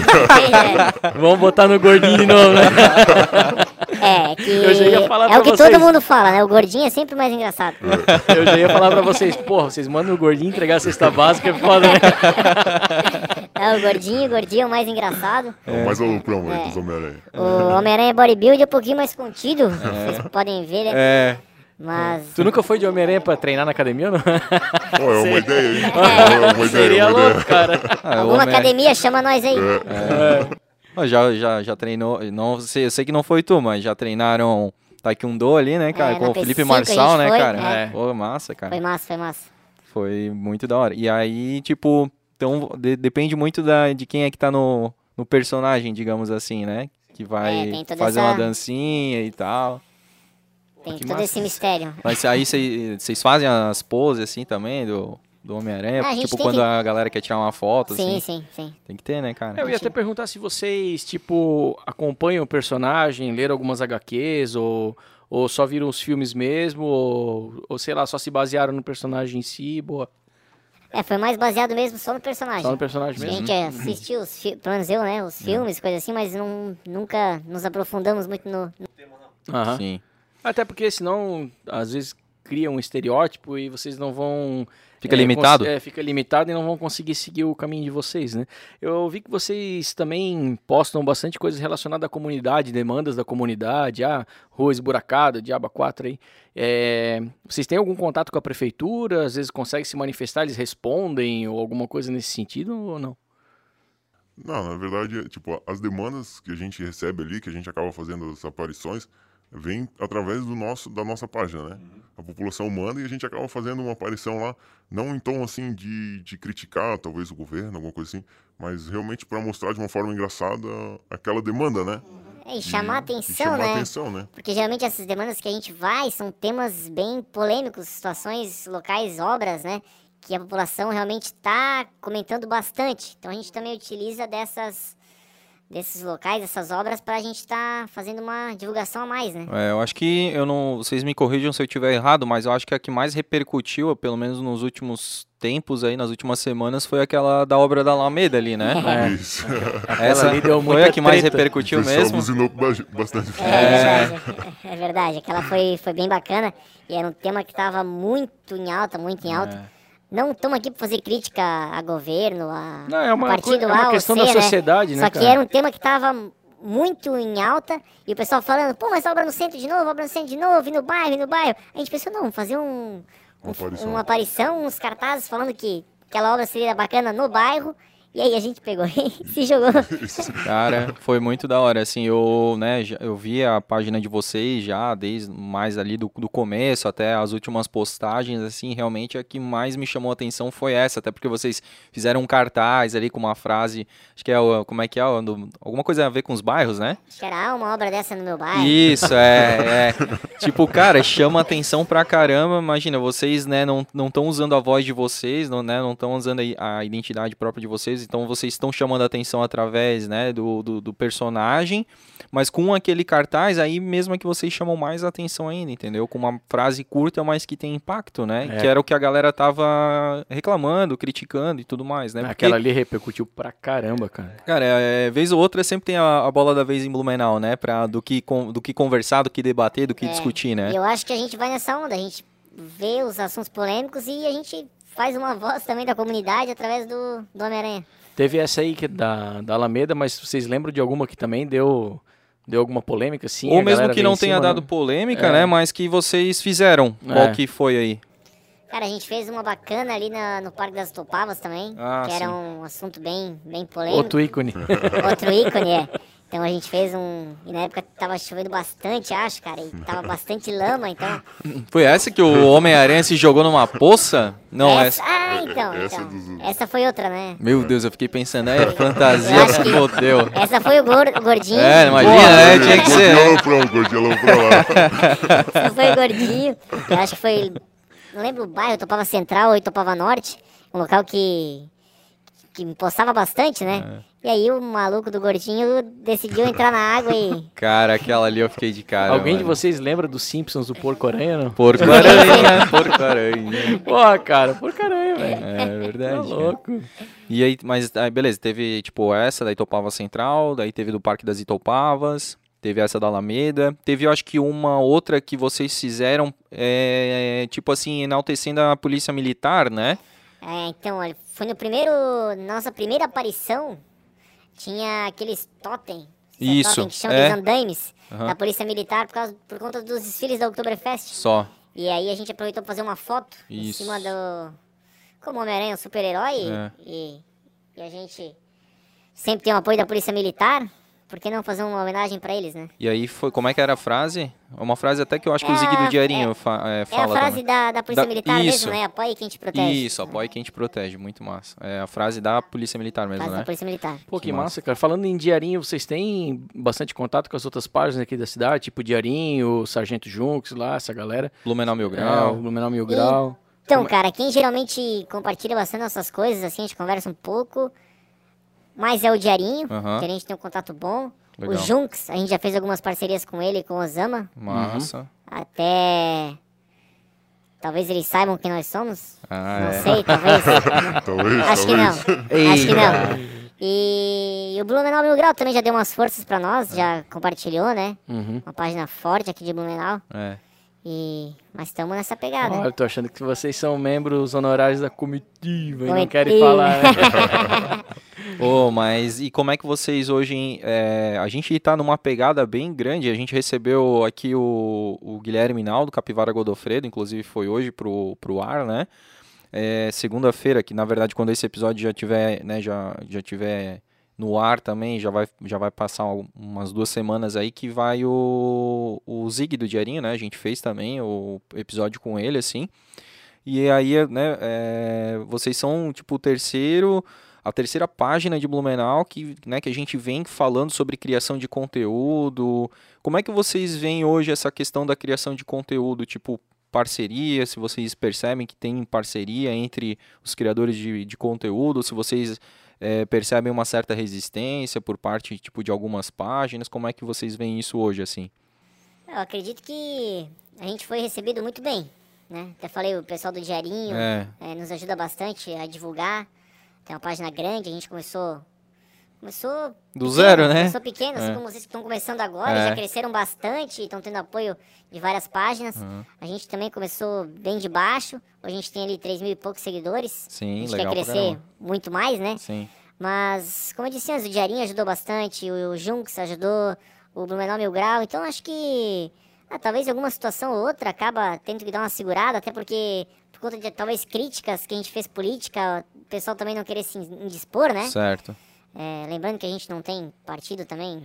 [LAUGHS] Vamos botar no gordinho de novo, né? [LAUGHS] É, que eu já ia falar é o que vocês. todo mundo fala, né? O gordinho é sempre mais engraçado. É. Eu já ia falar pra vocês, porra, vocês mandam o gordinho entregar a cesta básica, é foda, né? [LAUGHS] É, o gordinho, o gordinho é o mais engraçado. É o mais loucão é. dos Homem-Aranha. O Homem-Aranha Bodybuild é um pouquinho mais contido, é. vocês podem ver, né? É. Mas... Tu nunca foi de Homem-Aranha pra treinar na academia, não? Pô, é uma ideia, hein? É, uma ideia, Seria uma louco, ideia. cara. Ah, Alguma academia, chama nós aí. É. é. Já, já, já treinou, não sei, eu sei que não foi tu, mas já treinaram Taekwondo ali, né, cara? É, com o Felipe Marçal, né, foi, cara? É. Pô, massa, cara. Foi massa, foi massa. Foi muito da hora. E aí, tipo, então de, depende muito da, de quem é que tá no, no personagem, digamos assim, né? Que vai é, fazer essa... uma dancinha e tal. Tem que todo massa. esse mistério. Mas aí vocês fazem as poses assim também do, do Homem-Aranha? Ah, tipo, quando que... a galera quer tirar uma foto, sim, assim. Sim, sim, Tem que ter, né, cara? Eu ia até perguntar se vocês, tipo, acompanham o personagem, leram algumas HQs ou, Ou só viram os filmes mesmo? Ou, ou sei lá, só se basearam no personagem em si? Boa. É, foi mais baseado mesmo só no personagem. Só no personagem mesmo. A gente assistiu, os pelo menos eu, né? Os filmes, coisas assim, mas não, nunca nos aprofundamos muito no, no tema, não. Aham. Sim. Até porque senão, às vezes, cria um estereótipo e vocês não vão Fica é, limitado? É, fica limitado e não vão conseguir seguir o caminho de vocês, né? Eu vi que vocês também postam bastante coisas relacionadas à comunidade, demandas da comunidade, ah, rua esburacada, diaba 4 aí. É, vocês têm algum contato com a prefeitura? Às vezes conseguem se manifestar, eles respondem ou alguma coisa nesse sentido ou não? Não, na verdade, tipo, as demandas que a gente recebe ali, que a gente acaba fazendo as aparições, vem através do nosso, da nossa página, né? Uhum. A população manda e a gente acaba fazendo uma aparição lá, não em tom assim de, de criticar talvez o governo, alguma coisa assim, mas realmente para mostrar de uma forma engraçada aquela demanda, né? É, e chamar atenção, e chamar né? atenção, né? Porque geralmente essas demandas que a gente vai são temas bem polêmicos, situações locais, obras, né? Que a população realmente está comentando bastante. Então a gente também utiliza dessas desses locais, dessas obras, para a gente estar tá fazendo uma divulgação a mais, né? É, eu acho que eu não, vocês me corrijam se eu estiver errado, mas eu acho que a que mais repercutiu, pelo menos nos últimos tempos aí, nas últimas semanas, foi aquela da obra da Alameda ali, né? [LAUGHS] É. Isso. Essa ali deu foi a que mais repercutiu mesmo. bastante. É, é, é, verdade, aquela foi, foi bem bacana e era um tema que estava muito em alta, muito em alta. É não estamos aqui para fazer crítica a governo, a não, é uma, partido é uma A questão C, da sociedade, né? né? Só que era um tema que estava muito em alta e o pessoal falando, pô, mas obra no centro de novo, obra no centro de novo, e no bairro, e no bairro. A gente pensou, não, fazer um, um, uma, aparição. uma aparição, uns cartazes falando que aquela obra seria bacana no bairro e aí a gente pegou [LAUGHS] e se jogou. [LAUGHS] Cara, foi muito da hora. Assim, eu, né, eu vi a página de vocês já, desde mais ali do, do começo até as últimas postagens, assim, realmente a que mais me chamou a atenção foi essa, até porque vocês fizeram um cartaz ali com uma frase, acho que é, como é que é, alguma coisa a ver com os bairros, né? Acho que era uma obra dessa no meu bairro. Isso, é, [LAUGHS] é. tipo, cara, chama atenção pra caramba, imagina, vocês, né, não estão usando a voz de vocês, não, né, não estão usando a identidade própria de vocês, então vocês estão chamando a atenção através né, do, do, do, personagem, mas com aquele cartaz, aí mesmo é que vocês chamam mais atenção ainda, entendeu? Com uma frase curta, mas que tem impacto, né? É. Que era o que a galera tava reclamando, criticando e tudo mais, né? Porque, Aquela ali repercutiu pra caramba, cara. Cara, é, é, vez ou outra sempre tem a, a, bola da vez em Blumenau, né? Pra, do, que, com, do que conversar, do que debater, do que é, discutir, né? Eu acho que a gente vai nessa onda, a gente vê os assuntos polêmicos e a gente faz uma voz também da comunidade através do, do Homem-Aranha. Teve essa aí que é da, da Alameda, mas vocês lembram de alguma que também deu deu alguma polêmica, sim? Ou mesmo que não tenha cima, dado polêmica, é. né? Mas que vocês fizeram. É. Qual que foi aí? Cara, a gente fez uma bacana ali na, no Parque das Topavas também, ah, que sim. era um assunto bem, bem polêmico. Outro ícone. Outro ícone, é. [LAUGHS] Então a gente fez um. E na época tava chovendo bastante, acho, cara. E tava bastante lama, então. [LAUGHS] Foi essa que o Homem-Aranha se jogou numa poça? Não, essa. essa... Ah, então. Essa, então. essa foi outra, né? Meu Deus, eu fiquei pensando, é fantasia que fodeu. Essa foi o gordinho. É, imagina, né? Tinha que ser. Gordinho gordinho lá. Essa foi o gordinho. Eu acho que foi. Não lembro o bairro, Topava Central ou Topava Norte. Um local que. Que me postava bastante, né? É. E aí o maluco do gordinho decidiu entrar na água e. [LAUGHS] Cara, aquela ali eu fiquei de cara. Alguém mano. de vocês lembra dos Simpsons do Porco-Aranha, não? Porco-Aranha, [LAUGHS] Porco-Aranha. Pô, cara, Porco-Aranha, velho. É verdade. Tá louco. E aí, mas aí, beleza, teve tipo essa da Itopava Central, daí teve do Parque das Itopavas, teve essa da Alameda, teve eu acho que uma outra que vocês fizeram, é, tipo assim, enaltecendo a polícia militar, né? É, então, olha, foi no primeiro, nossa primeira aparição tinha aqueles totem. Isso. Totem, que chama é. andaimes uhum. da Polícia Militar por, causa, por conta dos desfiles da Oktoberfest. Só. E aí a gente aproveitou para fazer uma foto Isso. em cima do. Como Homem-Aranha, um super-herói. É. E, e a gente sempre tem o apoio da Polícia Militar por que não fazer uma homenagem para eles, né? E aí foi, como é que era a frase? Uma frase até que eu acho que é, o Zig do Diarinho é, fa, é, fala. É a frase da, da Polícia da, Militar isso. mesmo, né? Apoie quem te protege. Isso, apoie quem te protege, muito massa. É a frase da Polícia Militar mesmo, frase né? da Polícia Militar. Pô, que, que massa, massa, cara. Falando em Diarinho, vocês têm bastante contato com as outras páginas aqui da cidade, tipo Diarinho, Sargento Junks lá, essa galera? Blumenau Mil Grau. É, Blumenau Mil Grau. Então, cara, quem geralmente compartilha bastante essas coisas, assim, a gente conversa um pouco, mas é o Diarinho, uhum. que a gente tem um contato bom. Legal. O Junks, a gente já fez algumas parcerias com ele, com o Osama. Massa. Uhum. até Talvez eles saibam quem nós somos. Ah, não é. sei, talvez. [LAUGHS] talvez Acho talvez. que não. Acho que não. E, e o Blumenau Mil Grau também já deu umas forças pra nós, já compartilhou, né? Uhum. Uma página forte aqui de Blumenau. É. E... Mas estamos nessa pegada. Olha, eu tô achando que vocês são membros honorários da comitiva, e não querem falar. Né? [LAUGHS] oh, mas e como é que vocês hoje. É, a gente está numa pegada bem grande. A gente recebeu aqui o, o Guilherme Naldo, Capivara Godofredo, inclusive foi hoje pro, pro ar, né? É, Segunda-feira, que na verdade, quando esse episódio já tiver, né, já, já tiver no ar também, já vai, já vai passar umas duas semanas aí que vai o, o Zig do Diarinho, né? A gente fez também o episódio com ele, assim. E aí, né, é, vocês são tipo o terceiro, a terceira página de Blumenau que, né, que a gente vem falando sobre criação de conteúdo. Como é que vocês veem hoje essa questão da criação de conteúdo, tipo parceria, se vocês percebem que tem parceria entre os criadores de, de conteúdo, se vocês é, percebem uma certa resistência por parte tipo de algumas páginas? Como é que vocês veem isso hoje assim? Eu acredito que a gente foi recebido muito bem, né? Até falei o pessoal do Diarinho é. É, nos ajuda bastante a divulgar. Tem uma página grande, a gente começou Começou. Do pequeno, zero, né? Começou pequeno, assim é. como vocês estão começando agora, é. já cresceram bastante, estão tendo apoio de várias páginas. Uhum. A gente também começou bem de baixo. Hoje a gente tem ali 3 mil e poucos seguidores. Sim, a gente legal quer crescer muito mais, né? Sim. Mas, como eu disse antes, o Diarinho ajudou bastante, o Junks ajudou, o Blumenau Mil Grau. Então, acho que ah, talvez alguma situação ou outra acaba tendo que dar uma segurada, até porque, por conta de talvez críticas que a gente fez política, o pessoal também não querer se indispor, né? Certo. É, lembrando que a gente não tem partido também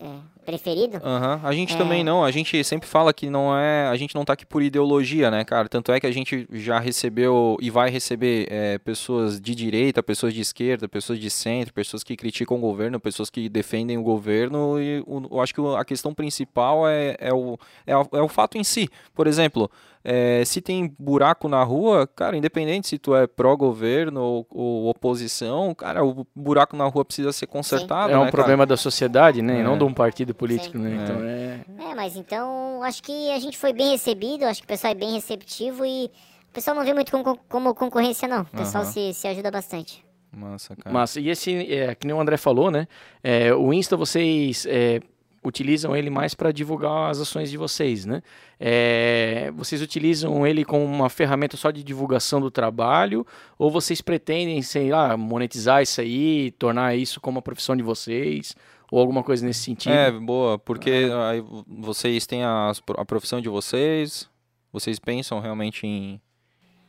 é, preferido. Uhum. A gente é... também não, a gente sempre fala que não é, a gente não tá aqui por ideologia, né, cara? Tanto é que a gente já recebeu e vai receber é, pessoas de direita, pessoas de esquerda, pessoas de centro, pessoas que criticam o governo, pessoas que defendem o governo e o, eu acho que a questão principal é, é, o, é, o, é o fato em si. Por exemplo, é, se tem buraco na rua, cara, independente se tu é pró-governo ou, ou, oposição, cara, o buraco na rua precisa ser consertado. Sim. É um né, problema cara? da sociedade, né? É. E não de um partido político, Sim. né? Então é. é. mas então acho que a gente foi bem recebido, acho que o pessoal é bem receptivo e o pessoal não vê muito como, como concorrência, não. O pessoal se, se ajuda bastante. Massa, cara. Massa. E esse, é, que nem o André falou, né? É, o Insta, vocês é, utilizam ele mais para divulgar as ações de vocês, né? É, vocês utilizam ele como uma ferramenta só de divulgação do trabalho ou vocês pretendem, sei lá, monetizar isso aí, tornar isso como a profissão de vocês ou alguma coisa nesse sentido? É, boa, porque ah. aí vocês têm a, a profissão de vocês, vocês pensam realmente em...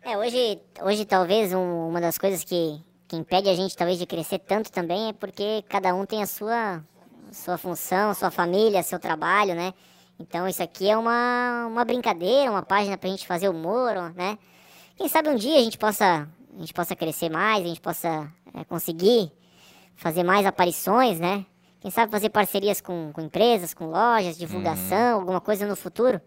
É, hoje, hoje talvez um, uma das coisas que, que impede a gente talvez de crescer tanto também é porque cada um tem a sua sua função, sua família, seu trabalho, né? Então isso aqui é uma, uma brincadeira, uma página pra gente fazer humor, né? Quem sabe um dia a gente possa, a gente possa crescer mais, a gente possa é, conseguir fazer mais aparições, né? Quem sabe fazer parcerias com, com empresas, com lojas, divulgação, uhum. alguma coisa no futuro.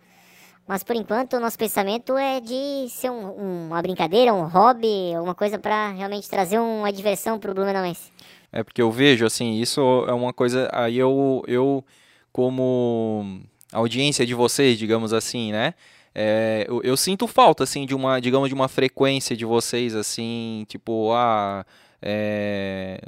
Mas por enquanto o nosso pensamento é de ser um, um, uma brincadeira, um hobby, alguma coisa para realmente trazer uma diversão pro Blumenauense. É porque eu vejo, assim, isso é uma coisa. Aí eu, eu como audiência de vocês, digamos assim, né? É, eu, eu, sinto falta, assim, de uma, digamos, de uma frequência de vocês, assim, tipo, ah. É,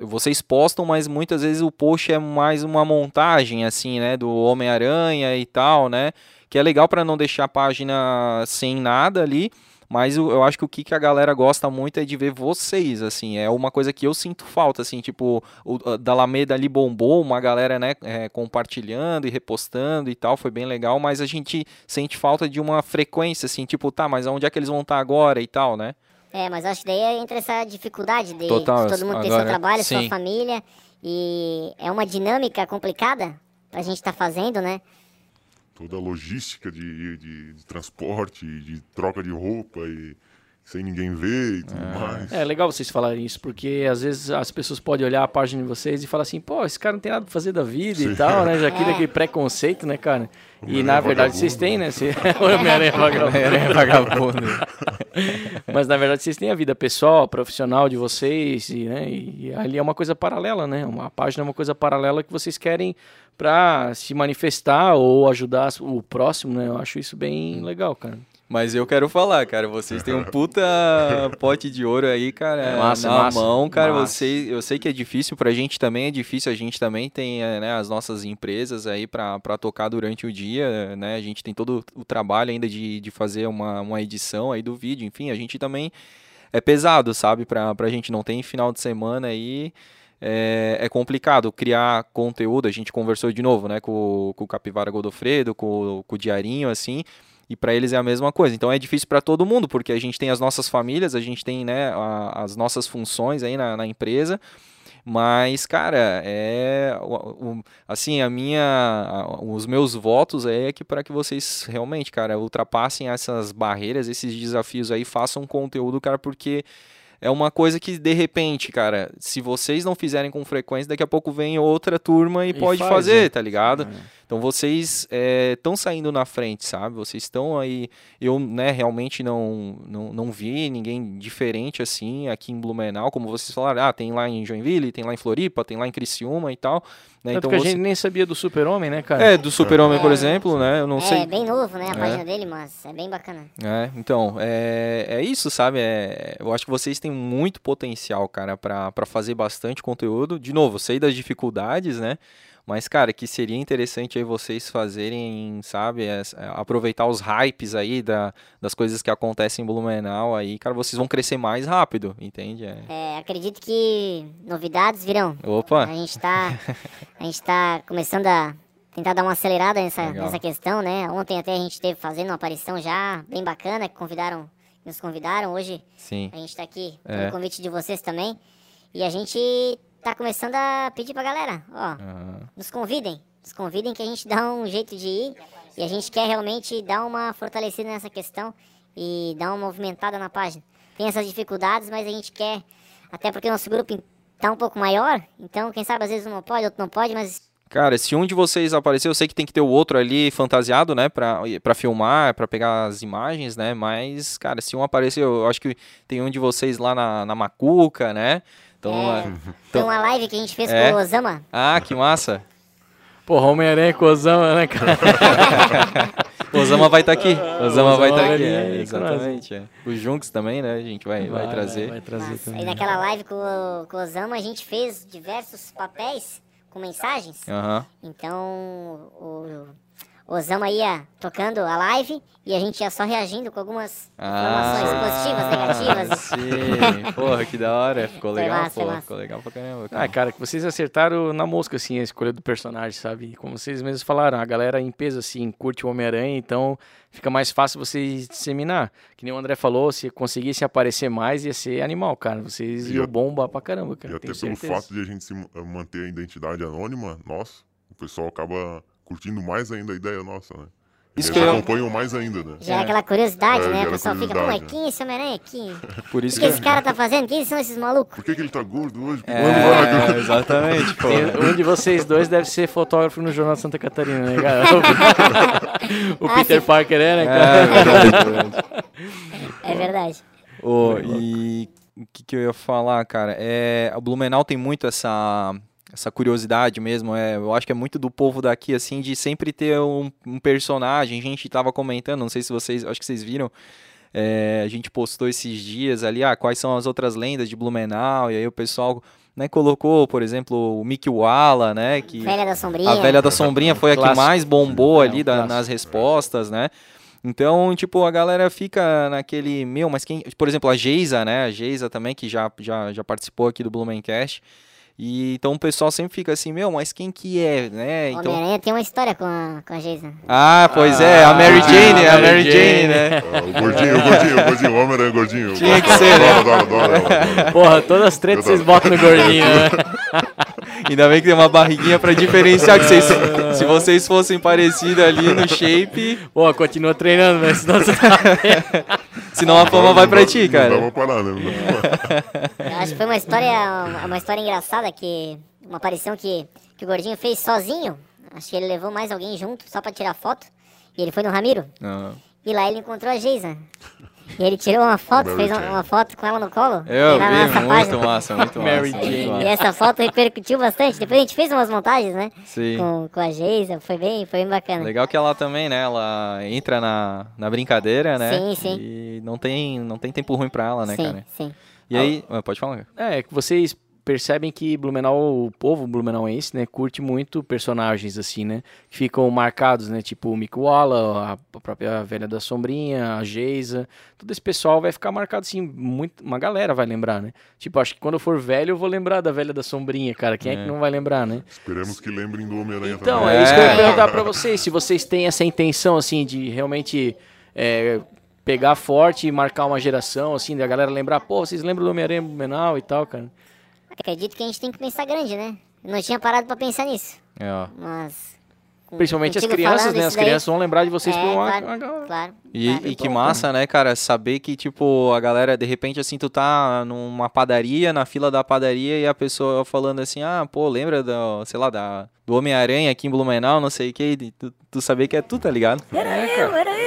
vocês postam, mas muitas vezes o post é mais uma montagem, assim, né? Do Homem-Aranha e tal, né? Que é legal para não deixar a página sem nada ali mas eu, eu acho que o que, que a galera gosta muito é de ver vocês, assim. É uma coisa que eu sinto falta, assim. Tipo, o da Alameda ali bombou, uma galera, né, é, compartilhando e repostando e tal. Foi bem legal, mas a gente sente falta de uma frequência, assim. Tipo, tá, mas onde é que eles vão estar agora e tal, né? É, mas acho que daí entra essa dificuldade de, Total, de todo mundo agora, ter seu trabalho, sim. sua família. E é uma dinâmica complicada pra gente estar tá fazendo, né? Toda a logística de, de, de transporte, de troca de roupa e sem ninguém ver e tudo é. mais. É legal vocês falarem isso, porque às vezes as pessoas podem olhar a página de vocês e falar assim, pô, esse cara não tem nada pra fazer da vida Sim. e tal, né? Já cria é. aquele preconceito, né, cara? O e na verdade vocês têm, né? [LAUGHS] o Homem-Aranha vagabundo. vagabundo. Mas na verdade vocês têm a vida pessoal, profissional de vocês, e, né? e ali é uma coisa paralela, né? Uma página é uma coisa paralela que vocês querem para se manifestar ou ajudar o próximo, né? Eu acho isso bem legal, cara. Mas eu quero falar, cara, vocês têm um [LAUGHS] puta pote de ouro aí, cara, é massa, na massa, mão, cara, vocês, eu sei que é difícil pra gente também, é difícil, a gente também tem, eh, né, as nossas empresas aí pra, pra tocar durante o dia, né, a gente tem todo o trabalho ainda de, de fazer uma, uma edição aí do vídeo, enfim, a gente também é pesado, sabe, pra, pra gente não tem final de semana aí, é, é, complicado criar conteúdo. A gente conversou de novo, né, com, com o Capivara Godofredo, com, com o Diarinho, assim e para eles é a mesma coisa. Então é difícil para todo mundo, porque a gente tem as nossas famílias, a gente tem né, a, as nossas funções aí na, na empresa. Mas, cara, é assim, a minha os meus votos é que para que vocês realmente, cara, ultrapassem essas barreiras, esses desafios aí, façam conteúdo, cara, porque é uma coisa que, de repente, cara, se vocês não fizerem com frequência, daqui a pouco vem outra turma e, e pode faz, fazer, né? tá ligado? É. Então vocês estão é, saindo na frente, sabe? Vocês estão aí. Eu, né, realmente não, não, não vi ninguém diferente assim aqui em Blumenau, como vocês falaram. Ah, tem lá em Joinville, tem lá em Floripa, tem lá em Criciúma e tal. Né? Tanto então que você... a gente nem sabia do Super-Homem, né, cara? É, do Super-Homem, é, por exemplo, né? Eu não é, sei. É bem novo, né? A é. página dele, mas é bem bacana. É, então, é, é isso, sabe? É, eu acho que vocês têm muito potencial, cara, para fazer bastante conteúdo. De novo, sei das dificuldades, né? Mas, cara, que seria interessante aí vocês fazerem, sabe, é, aproveitar os hypes aí da, das coisas que acontecem em Blumenau aí, cara, vocês vão crescer mais rápido, entende? É, é acredito que novidades virão. Opa! A gente tá, a gente tá começando a tentar dar uma acelerada nessa, nessa questão, né? Ontem até a gente teve fazendo uma aparição já bem bacana, que convidaram, nos convidaram. Hoje Sim. a gente tá aqui pelo é. convite de vocês também. E a gente tá começando a pedir pra galera, ó, uhum. nos convidem, nos convidem que a gente dá um jeito de ir e a gente quer realmente dar uma fortalecida nessa questão e dar uma movimentada na página. Tem essas dificuldades, mas a gente quer, até porque o nosso grupo tá um pouco maior, então quem sabe às vezes um não pode, outro não pode, mas Cara, se um de vocês aparecer, eu sei que tem que ter o outro ali fantasiado, né, pra, pra filmar, pra pegar as imagens, né, mas, cara, se um aparecer, eu acho que tem um de vocês lá na, na Macuca, né, então, é, então, Tem uma live que a gente fez é? com o Osama. Ah, que massa. Porra, Homem-Aranha com o Osama, né, cara? [LAUGHS] o Osama vai estar tá aqui. O Osama, vai estar tá aqui. É, exatamente. É. Os Junks também, né? A gente vai, vai, vai trazer. Vai, vai trazer também. E naquela live com o, com o Osama, a gente fez diversos papéis com mensagens. Uhum. Então, o, Osama ia tocando a live e a gente ia só reagindo com algumas ah, informações positivas, negativas. [LAUGHS] Sim, porra, que da hora. Ficou legal, massa, porra, ficou legal pra caramba. Cara. Ah, cara, que vocês acertaram na mosca, assim, a escolha do personagem, sabe? Como vocês mesmos falaram, a galera em peso, assim, curte o Homem-Aranha, então fica mais fácil vocês disseminar. Que nem o André falou, se conseguisse aparecer mais, ia ser animal, cara. Vocês iam bombar pra caramba, cara. E até pelo fato de a gente se manter a identidade anônima, nossa, o pessoal acaba curtindo mais ainda a ideia nossa, né? Isso Eles que acompanham eu... mais ainda, né? Já é aquela curiosidade, é, né? O pessoal fica, pô, é quem é esse Homem-Aranha aqui? [LAUGHS] Por isso o que, que, esse cara tá fazendo? Quem são esses malucos? Por que, que ele tá gordo hoje? É, é [LAUGHS] exatamente, pô. Um de vocês dois deve ser fotógrafo no Jornal de Santa Catarina, né, cara? [LAUGHS] o ah, Peter. Parker é, né, cara? É, é verdade. Oh, e o que, que eu ia falar, cara? É, o Blumenau tem muito essa essa curiosidade mesmo. É, eu acho que é muito do povo daqui, assim, de sempre ter um, um personagem. A gente estava comentando, não sei se vocês, acho que vocês viram. É, a gente postou esses dias ali, ah, quais são as outras lendas de Blumenau, e aí o pessoal né, colocou, por exemplo, o Mickey Walla, né, que velha da sombrinha. a velha da sombrinha foi a que mais bombou ali da, nas respostas, né? Então, tipo, a galera fica naquele, meu, mas quem, por exemplo, a Geisa, né, a Geisa também que já já, já participou aqui do Blumencast, e então o pessoal sempre fica assim, meu, mas quem que é, né? Então... Homem-Aranha tem uma história com a, com a Jason. Ah, pois ah, é, a Mary Jane, a Mary Jane, Jane né? Ah, o gordinho, o gordinho, o gordinho, o Homem-Aranha gordinho. Tinha que ser, né? Adoro, adoro, adoro, Porra, todas as tretas vocês botam no gordinho, né? [LAUGHS] Ainda bem que tem uma barriguinha pra diferenciar, que vocês, se vocês fossem parecidos ali no shape... Pô, continua treinando, mas senão você tá... [LAUGHS] Senão a fama vai pra ti, cara. Não dá pra parar, né? Eu acho que foi uma história, uma história engraçada que. Uma aparição que, que o Gordinho fez sozinho. Acho que ele levou mais alguém junto só pra tirar foto. E ele foi no Ramiro. Uhum. E lá ele encontrou a Geisa. E ele tirou uma foto, Mary fez uma, uma, foto com ela no colo. Eu vi, muito página. massa, muito [LAUGHS] Mary massa. Jane. E essa foto repercutiu bastante. Depois a gente fez umas montagens, né? Sim. Com, com a Geisa, foi bem, foi bem bacana. Legal que ela também, né? Ela entra na, na brincadeira, né? Sim, sim. E não tem, não tem tempo ruim pra ela, né, sim, cara? Sim, E aí, ah, pode falar. É, que vocês percebem que Blumenau, o povo blumenauense, né, curte muito personagens assim, né, que ficam marcados, né, tipo o Mick Walla, a própria Velha da Sombrinha, a Geisa, todo esse pessoal vai ficar marcado assim, muito, uma galera vai lembrar, né? Tipo, acho que quando eu for velho eu vou lembrar da Velha da Sombrinha, cara, quem é, é que não vai lembrar, né? Esperemos que lembrem do Homem-Aranha então, também. Então, é isso que eu ia perguntar pra vocês, se vocês têm essa intenção, assim, de realmente... É, pegar forte e marcar uma geração, assim, da galera lembrar, pô, vocês lembram do Homem-Aranha Blumenau e tal, cara? Acredito que a gente tem que pensar grande, né? Eu não tinha parado pra pensar nisso. É. Mas. Principalmente as crianças, né? As daí... crianças vão lembrar de vocês é, por uma. Claro, uma... claro, e, claro. e que massa, né, cara? Saber que, tipo, a galera, de repente, assim, tu tá numa padaria, na fila da padaria, e a pessoa falando assim, ah, pô, lembra do, sei lá, da, do Homem-Aranha aqui em Blumenau, não sei o que, tu, tu saber que é tu, tá ligado? Era é, eu, era eu.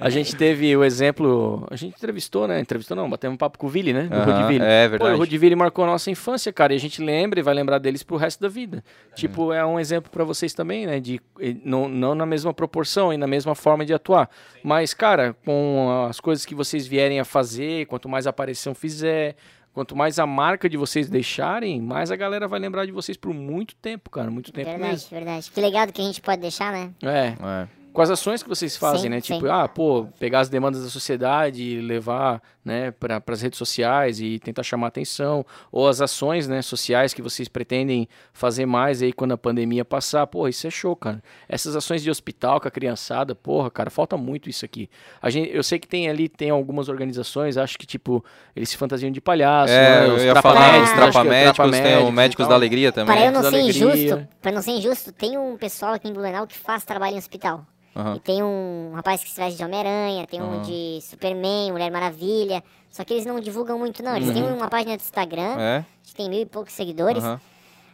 A gente teve o exemplo, a gente entrevistou, né? Entrevistou não, batemos um papo com o Vili, né? Do É verdade. Pô, o Rodiville marcou a nossa infância, cara, e a gente lembra e vai lembrar deles pro resto da vida. É. Tipo, é um exemplo para vocês também, né? De, não, não na mesma proporção e na mesma forma de atuar. Mas, cara, com as coisas que vocês vierem a fazer, quanto mais aparição fizer, Quanto mais a marca de vocês deixarem, mais a galera vai lembrar de vocês por muito tempo, cara. Muito tempo verdade, mesmo. Verdade, Que legado que a gente pode deixar, né? É. é. Com as ações que vocês fazem, sim, né? Sim. Tipo, ah, pô, pegar as demandas da sociedade, levar, né, para as redes sociais e tentar chamar atenção, ou as ações, né, sociais que vocês pretendem fazer mais aí quando a pandemia passar. Porra, isso é show, cara. Essas ações de hospital com a criançada, porra, cara, falta muito isso aqui. A gente, eu sei que tem ali, tem algumas organizações, acho que, tipo, eles se fantasiam de palhaço, é, né? Os eu ia falar, os trapamédicos, tem o Médicos da Alegria também. Para eu não ser injusto, para não ser injusto, tem um pessoal aqui em Blumenau que faz trabalho em hospital. Uhum. E tem um rapaz que se veste de Homem-Aranha, tem um de Superman, Mulher Maravilha. Só que eles não divulgam muito, não. Eles uhum. têm uma página do Instagram, é? que tem mil e poucos seguidores.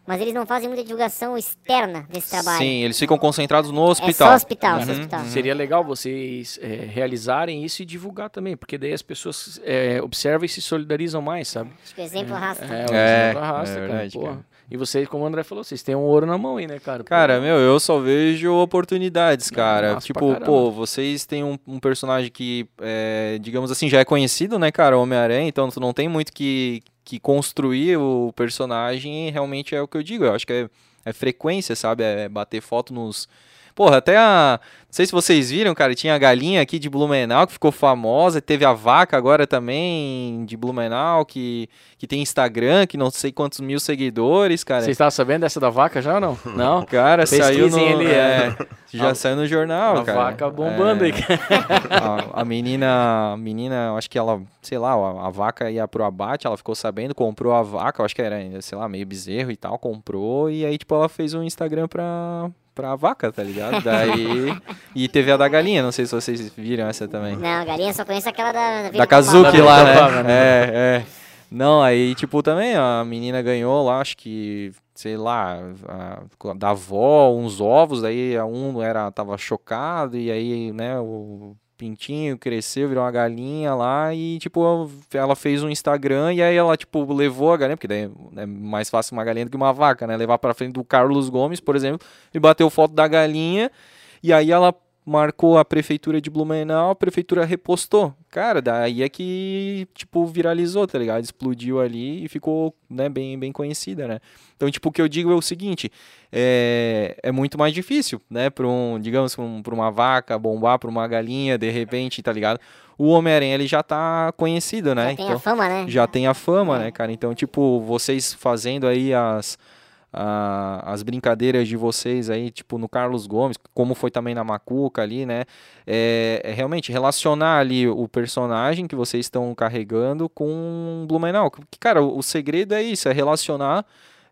Mas eles não fazem muita divulgação externa desse trabalho. Sim, eles ficam concentrados no hospital. É só hospital, uhum. só hospital. Seria legal vocês é, realizarem isso e divulgar também, porque daí as pessoas é, observam e se solidarizam mais, sabe? Acho que o exemplo arrasta. É, o exemplo arrasta, é verdade, cara. E vocês, como o André falou, vocês têm um ouro na mão aí, né, cara? Cara, meu, eu só vejo oportunidades, cara. Nossa, tipo, pô, vocês têm um, um personagem que, é, digamos assim, já é conhecido, né, cara? Homem-Aranha, então tu não tem muito que, que construir o personagem, realmente é o que eu digo. Eu acho que é, é frequência, sabe? É bater foto nos Porra, até a. Não sei se vocês viram, cara, tinha a galinha aqui de Blumenau que ficou famosa, teve a vaca agora também de Blumenau, que, que tem Instagram, que não sei quantos mil seguidores, cara. Vocês estavam sabendo dessa da vaca já ou não? [LAUGHS] Não? Cara, saiu no. Ele, é, já a, saiu no jornal, a cara. A vaca bombando é, aí. A, a, menina, a menina, acho que ela, sei lá, a, a, vaca ia pro abate, ela ficou sabendo, comprou a vaca, acho que era, sei lá, meio bezerro e tal, comprou, e aí, tipo, ela fez um Instagram pra pra vaca, tá ligado? Daí. e teve a da galinha, não sei se vocês viram essa também. Não, a galinha só conheço aquela da. Da Kazuki lá, né? né? É, é. Não, aí, tipo, também a menina ganhou lá, acho que, sei lá, a, da avó, uns ovos, aí um era, tava chocado, e aí, né, o pintinho, cresceu, virou uma galinha lá e, tipo, ela fez um Instagram e aí ela, tipo, levou a galinha, porque daí é mais fácil uma galinha do que uma vaca, né? Levar pra frente do Carlos Gomes, por exemplo, e bateu foto da galinha e aí ela marcou a prefeitura de Blumenau, a prefeitura repostou. Cara, daí é que, tipo, viralizou, tá ligado? Explodiu ali e ficou, né, bem, bem conhecida, né? Então, tipo, o que eu digo é o seguinte, é, é muito mais difícil, né, para um, digamos, um, pra uma vaca bombar, para uma galinha, de repente, tá ligado? O Homem-Aranha, ele já tá conhecido, né? Já então, tem a fama, né? Já tem a fama, é. né, cara? Então, tipo, vocês fazendo aí as a, as brincadeiras de vocês aí, tipo no Carlos Gomes, como foi também na Macuca ali, né? É, é realmente relacionar ali o personagem que vocês estão carregando com Blumenau. Que, cara, o, o segredo é isso, é relacionar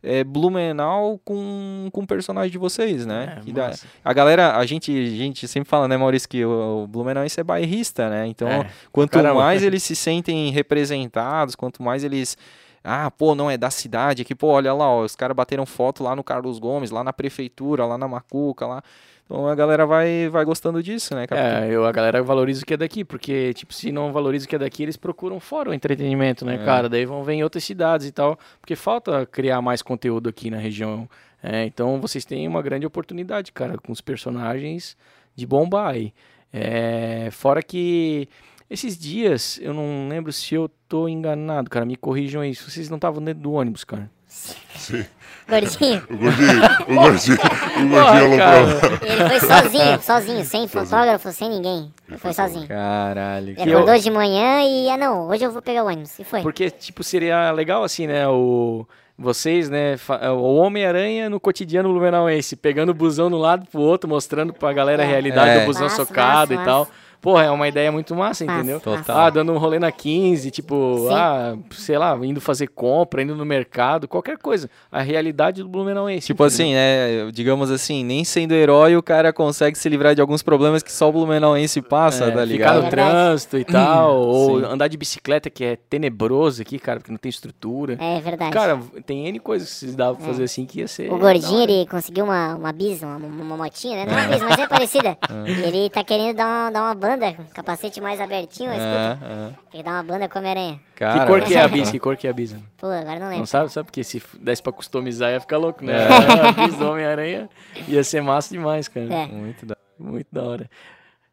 é, Blumenau com, com o personagem de vocês, né? É, da, a galera, a gente, a gente sempre fala, né, Maurício, que o, o Blumenau é bairrista, né? Então, é, quanto caramba. mais eles se sentem representados, quanto mais eles ah, pô, não é da cidade aqui, pô, olha lá, ó, os caras bateram foto lá no Carlos Gomes, lá na prefeitura, lá na Macuca, lá. Então a galera vai, vai gostando disso, né, É, eu, a galera valoriza o que é daqui, porque, tipo, se não valoriza o que é daqui, eles procuram fora o entretenimento, né, é. cara? Daí vão ver em outras cidades e tal, porque falta criar mais conteúdo aqui na região. É, então vocês têm uma grande oportunidade, cara, com os personagens de bombar aí. É, fora que esses dias, eu não lembro se eu tô enganado, cara. Me corrijam aí. Vocês não estavam dentro do ônibus, cara. Sim. Gordinho. O gordinho, o gordinho, o gordinho aloprou. Ele foi sozinho, [LAUGHS] sozinho, sem fotógrafo, sem ninguém. Ele foi sozinho. Caralho. Ele acordou eu... de manhã e, ah não, hoje eu vou pegar o ônibus. E foi. Porque, tipo, seria legal assim, né, o vocês, né, o Homem-Aranha no cotidiano blumenauense, pegando o busão de um lado pro outro, mostrando pra galera a é. realidade é. do busão massa, socado massa, e tal. Porra, é uma ideia muito massa, entendeu? Total. Ah, dando um rolê na 15, tipo, Sim. ah, sei lá, indo fazer compra, indo no mercado, qualquer coisa. A realidade do Blumenauense. Tipo entendeu? assim, né? Digamos assim, nem sendo herói, o cara consegue se livrar de alguns problemas que só o Blumenauense passa, é, tá ligado? Ficar no trânsito e tal, ou Sim. andar de bicicleta, que é tenebroso aqui, cara, porque não tem estrutura. É verdade. Cara, tem N coisas que se dá pra fazer é. assim que ia ser. O gordinho, ele conseguiu uma, uma bis, uma, uma motinha, né? Não é uma bis, mas é parecida. É. [LAUGHS] E ele tá querendo dar uma, dar uma banda, capacete mais abertinho, é, escuta. É. Quer dar uma banda com Homem-Aranha. Que cor que é a bis? Que cor que é a bis? Pô, agora não lembro. Não sabe? Sabe? Porque se desse pra customizar ia ficar louco, né? É. [LAUGHS] a bis do Homem-Aranha ia ser massa demais, cara. É. Muito, da, muito da hora.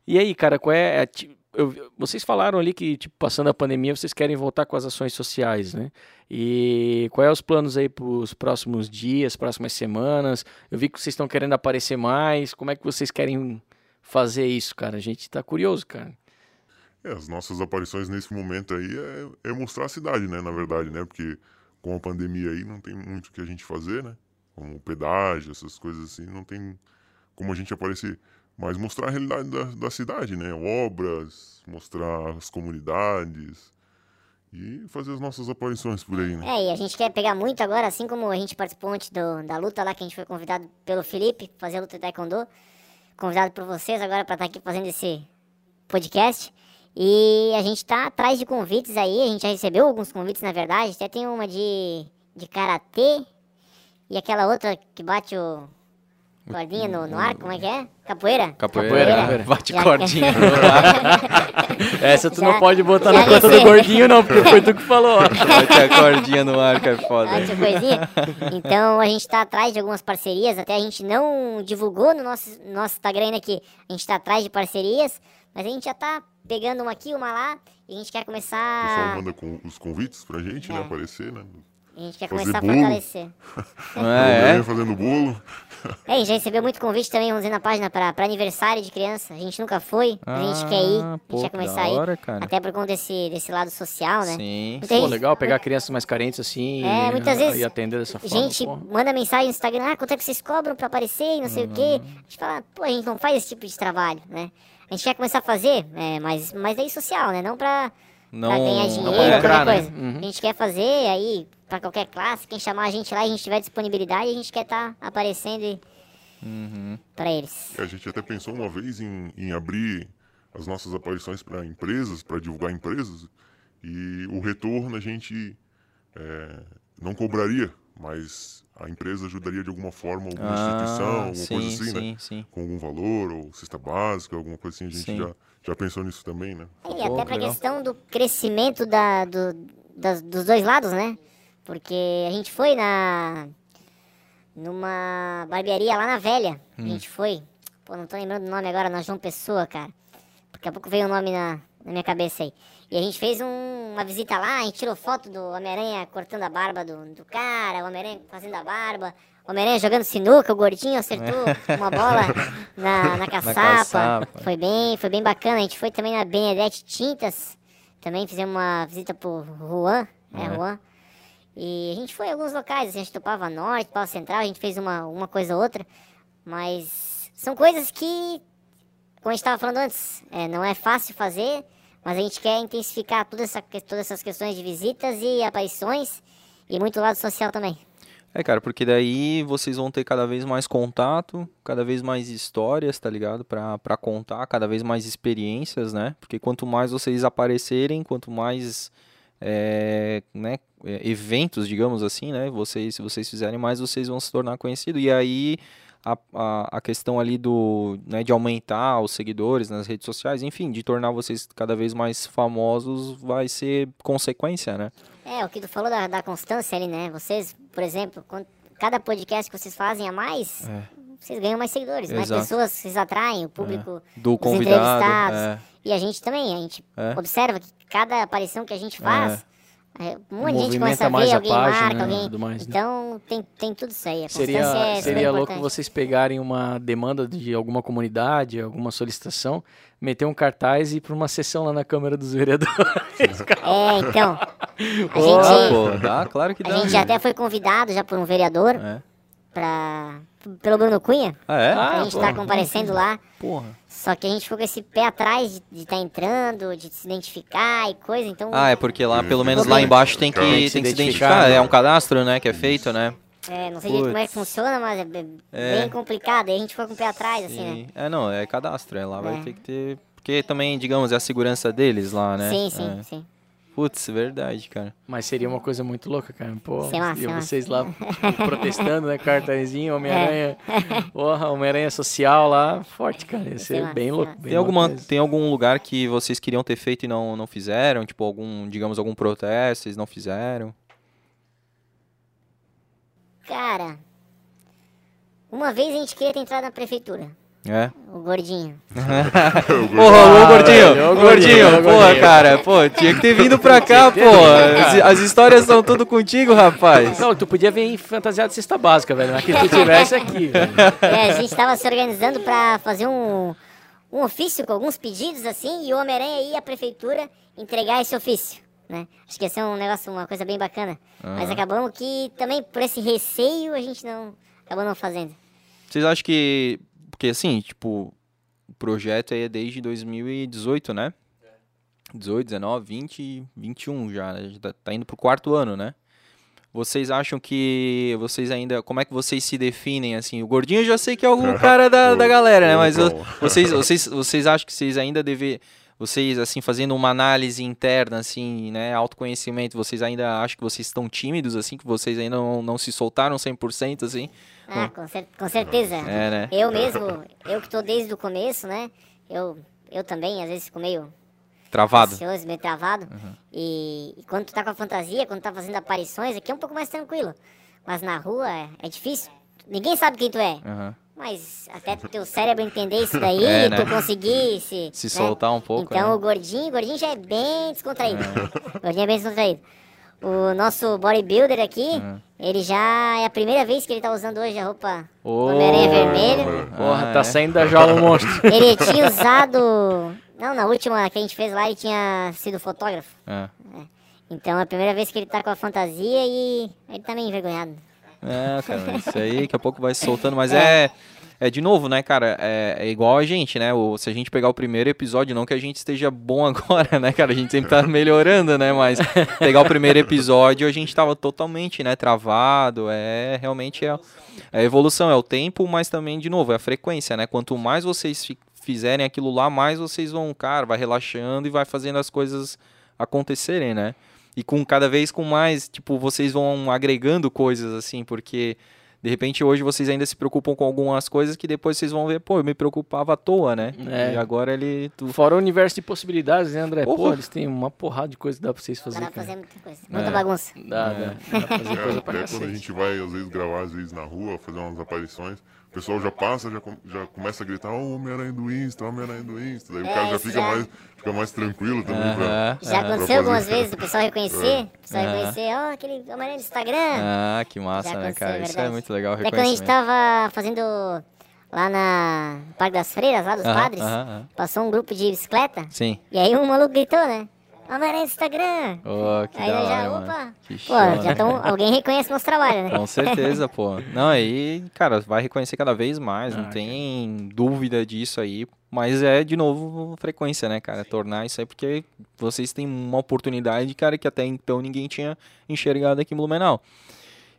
E aí, cara, qual é... eu, vocês falaram ali que, tipo, passando a pandemia, vocês querem voltar com as ações sociais, né? E quais é os planos aí para os próximos dias, próximas semanas? Eu vi que vocês estão querendo aparecer mais. Como é que vocês querem fazer isso, cara? A gente tá curioso, cara. É, as nossas aparições nesse momento aí é, é, mostrar a cidade, né, na verdade, né? Porque com a pandemia aí não tem muito o que a gente fazer, né? Como pedágio, essas coisas assim, não tem como a gente aparecer. Mas mostrar a realidade da, da cidade, né? Obras, mostrar as comunidades e fazer as nossas aparições por aí, né? É, e a gente quer pegar muito agora, assim como a gente participou antes do, da luta lá, que a gente foi convidado pelo Felipe, fazer a luta de Taekwondo, convidado por vocês agora para estar tá aqui fazendo esse podcast. E a gente tá atrás de convites aí, a gente já recebeu alguns convites, na verdade. Até tem uma de, de karatê e aquela outra que bate o cordinha no, no ar, como é que é? Capoeira? Capoeira, Capoeira. bate já, cordinha no ar. Essa tu já, não pode botar na conta do gordinho não, porque foi tu que falou. bate [LAUGHS] a cordinha no ar, que é foda. Bate a coisinha. Então a gente tá atrás de algumas parcerias, até a gente não divulgou no nosso, nosso Instagram ainda que a gente tá atrás de parcerias, mas a gente já tá pegando uma aqui, uma lá, e a gente quer começar. O pessoal manda com os convites pra gente, né, é. né? Aparecer, né? A gente quer Fazer começar bolo. a fortalecer. [LAUGHS] é, é. fazendo bolo. [LAUGHS] É, a gente já recebeu muito convite também, vamos dizer, na página para aniversário de criança. A gente nunca foi, ah, a gente quer ir, a gente quer começar a ir. Cara. Até por conta desse, desse lado social, né? Sim. Muita pô, gente... legal pegar crianças mais carentes assim é, e, muitas vezes e atender dessa forma. gente pô. manda mensagem no Instagram, ah, quanto é que vocês cobram para aparecer e não sei uhum. o quê. Uhum. A gente fala, pô, a gente não faz esse tipo de trabalho, né? A gente quer começar a fazer, é, mas, mas daí social, né? Não pra, não, pra ganhar dinheiro, ou qualquer né? coisa. Né? Uhum. A gente quer fazer aí pra qualquer classe, quem chamar a gente lá e a gente tiver disponibilidade, a gente quer estar tá aparecendo e... uhum. pra eles. A gente até pensou uma vez em, em abrir as nossas aparições para empresas, para divulgar empresas, e o retorno a gente é, não cobraria, mas a empresa ajudaria de alguma forma alguma ah, instituição, alguma sim, coisa assim, sim, né? Sim. Com algum valor, ou cesta básica, alguma coisa assim, a gente já, já pensou nisso também, né? E até para a questão do crescimento da, do, das, dos dois lados, né? Porque a gente foi na numa barbearia lá na Velha. Hum. A gente foi. Pô, não tô lembrando o nome agora, na João Pessoa, cara. Daqui a pouco veio o nome na, na minha cabeça aí. E a gente fez um, uma visita lá, a gente tirou foto do Homem-Aranha cortando a barba do, do cara, o Homem-Aranha fazendo a barba, o Homem-Aranha jogando sinuca, o gordinho acertou é. uma bola [LAUGHS] na, na, caçapa. na caçapa. Foi bem, foi bem bacana. A gente foi também na Benedete Tintas, também fizemos uma visita pro Juan, é, é. Juan. E a gente foi em alguns locais, assim, a gente topava norte, topava central, a gente fez uma, uma coisa ou outra, mas são coisas que, como a gente estava falando antes, é, não é fácil fazer, mas a gente quer intensificar toda essa, todas essas questões de visitas e aparições e muito lado social também. É, cara, porque daí vocês vão ter cada vez mais contato, cada vez mais histórias, tá ligado? Pra contar, cada vez mais experiências, né? Porque quanto mais vocês aparecerem, quanto mais é, né, eventos, digamos assim, né? Vocês, se vocês fizerem mais, vocês vão se tornar conhecidos. E aí a, a, a, questão ali do né, de aumentar os seguidores nas redes sociais, enfim, de tornar vocês cada vez mais famosos vai ser consequência, né? É, o que tu falou da, da constância ali, né? Vocês, por exemplo, quando, cada podcast que vocês fazem a mais, é. vocês ganham mais seguidores, né? Exato. né? Pessoas vocês atraem, o público é. do convidado. É. E a gente também, a gente é. observa que cada aparição que a gente faz é, um monte de gente começa a ver, alguém página, marca, né, alguém. Mais, né? então tem, tem tudo isso aí. A seria é seria louco vocês pegarem uma demanda de alguma comunidade, alguma solicitação, meter um cartaz e ir para uma sessão lá na Câmara dos Vereadores. [LAUGHS] é, então. A gente, pô, dá, claro que dá. A gente até foi convidado já por um vereador. É. Pra, pelo Bruno Cunha. Ah, é? Ah, a gente tá comparecendo lá. Porra. Só que a gente ficou com esse pé atrás de estar tá entrando, de se identificar e coisa, então... Ah, é porque lá, pelo menos lá embaixo tem que, tem que se identificar, né? é um cadastro, né, que é feito, né? É, não sei como é que funciona, mas é bem é. complicado, aí a gente ficou com o pé atrás, assim, né? É, não, é cadastro, é, lá é. vai ter que ter... Porque também, digamos, é a segurança deles lá, né? Sim, sim, é. sim. Putz, verdade, cara. Mas seria uma coisa muito louca, cara. Pô, e vocês lá [LAUGHS] protestando, né? Cartazinho, Homem-Aranha. É. [LAUGHS] Porra, Homem-Aranha social lá. Forte, cara. Ia ser bem louco. Bem tem, alguma, tem algum lugar que vocês queriam ter feito e não, não fizeram? Tipo, algum, digamos, algum protesto, vocês não fizeram? Cara, uma vez a gente queria ter entrado na prefeitura. É? O gordinho. Porra, [LAUGHS] o gordinho. O gordinho, porra, cara. Pô, tinha que ter vindo pra cá, pô. As, as, histórias são tudo contigo, rapaz. Não, tu podia vir fantasiado de cesta básica, velho. Mas que tu tivesse aqui, [LAUGHS] velho. É, a gente tava se organizando pra fazer um, um ofício com alguns pedidos, assim, e o Homem-Aranha ia à prefeitura entregar esse ofício. Né? Acho que ia ser um negócio, uma coisa bem bacana. Uhum. Mas acabamos que também, por esse receio, a gente não acabou não fazendo. Vocês acham que porque assim, tipo, o projeto aí é desde 2018, né? 18, 19, 20, 21 já, né? Tá, tá indo pro quarto ano, né? Vocês acham que vocês ainda. Como é que vocês se definem assim? O gordinho eu já sei que é o [LAUGHS] cara da, da galera, né? Mas vocês, [LAUGHS] vocês, vocês acham que vocês ainda devem. Vocês, assim, fazendo uma análise interna, assim, né? Autoconhecimento, vocês ainda acham que vocês estão tímidos, assim? Que vocês ainda não, não se soltaram 100%, assim? Ah, com, cer com certeza. É, né? Eu mesmo, eu que tô desde o começo, né? Eu, eu também, às vezes, fico meio... Travado. Ansioso, meio travado. Uhum. E, e, quando tu tá com a fantasia, quando tu tá fazendo aparições, aqui é um pouco mais tranquilo. Mas na rua é, é difícil. Ninguém sabe quem tu é. Uhum. Mas até teu cérebro entender isso daí, [LAUGHS] é, né? tu conseguir se... Se né? soltar um pouco, Então né? o gordinho, o gordinho já é bem descontraído. É. O gordinho é bem descontraído. O nosso bodybuilder aqui, uhum. ele já é a primeira vez que ele tá usando hoje a roupa oh. Homem-Aranha vermelho. Porra, ah, tá é. saindo da jaula o monstro. Ele tinha usado. Não, na última que a gente fez lá, ele tinha sido fotógrafo. É. É. Então é a primeira vez que ele tá com a fantasia e ele tá meio envergonhado. É, cara, isso aí daqui a pouco vai se soltando, mas é. é é, de novo, né, cara, é, é, igual a gente, né? O, se a gente pegar o primeiro episódio, não que a gente esteja bom [LAUGHS] agora, né, cara? A gente sempre tá [LAUGHS] melhorando, né? Mas pegar o primeiro episódio, a gente tava totalmente, né, travado. É realmente é, é a evolução, é o tempo, mas também, de novo, é a frequência, né? Quanto mais vocês fizerem aquilo lá, mais vocês vão, cara, vai relaxando e vai fazendo as coisas acontecerem, né? E com cada vez com mais, tipo, vocês vão agregando coisas assim, porque de repente hoje vocês ainda se preocupam com algumas coisas que depois vocês vão ver, pô, eu me preocupava à toa, né? É. E agora ele. Tu... Fora o universo de possibilidades, né, André? Porra. Pô, eles têm uma porrada de coisa que dá pra vocês fazerem. Dá pra fazer muita coisa. Muita é. bagunça. Dá, é. dá. dá pra fazer é, coisa pra até quando a gente vai, às vezes, gravar, às vezes, na rua, fazer umas aparições, o pessoal já passa, já, já começa a gritar, ô, oh, Homem-Aranha do Insta, Homem-Aranha do Insta. Daí o cara já fica já... mais fica mais tranquilo também. Uh -huh. pra, já aconteceu algumas vezes o pessoal reconhecer, o pessoal uh -huh. reconhecer, ó, oh, aquele Homem-Aranha do Instagram. Ah, que massa, né, cara? Isso é muito legal. Até quando a gente tava fazendo lá na Parque das Freiras, lá dos uh -huh. padres, passou um grupo de bicicleta. Sim. E aí um maluco gritou, né? Homem-Aranha Instagram. Oh, que aí da já, hora, opa. Que pô, já tão, alguém reconhece nosso trabalho, né? Com certeza, pô. Não, aí, cara, vai reconhecer cada vez mais, ah, não tem cara. dúvida disso aí. Mas é, de novo, frequência, né, cara? Tornar isso aí porque vocês têm uma oportunidade, cara, que até então ninguém tinha enxergado aqui em Blumenau.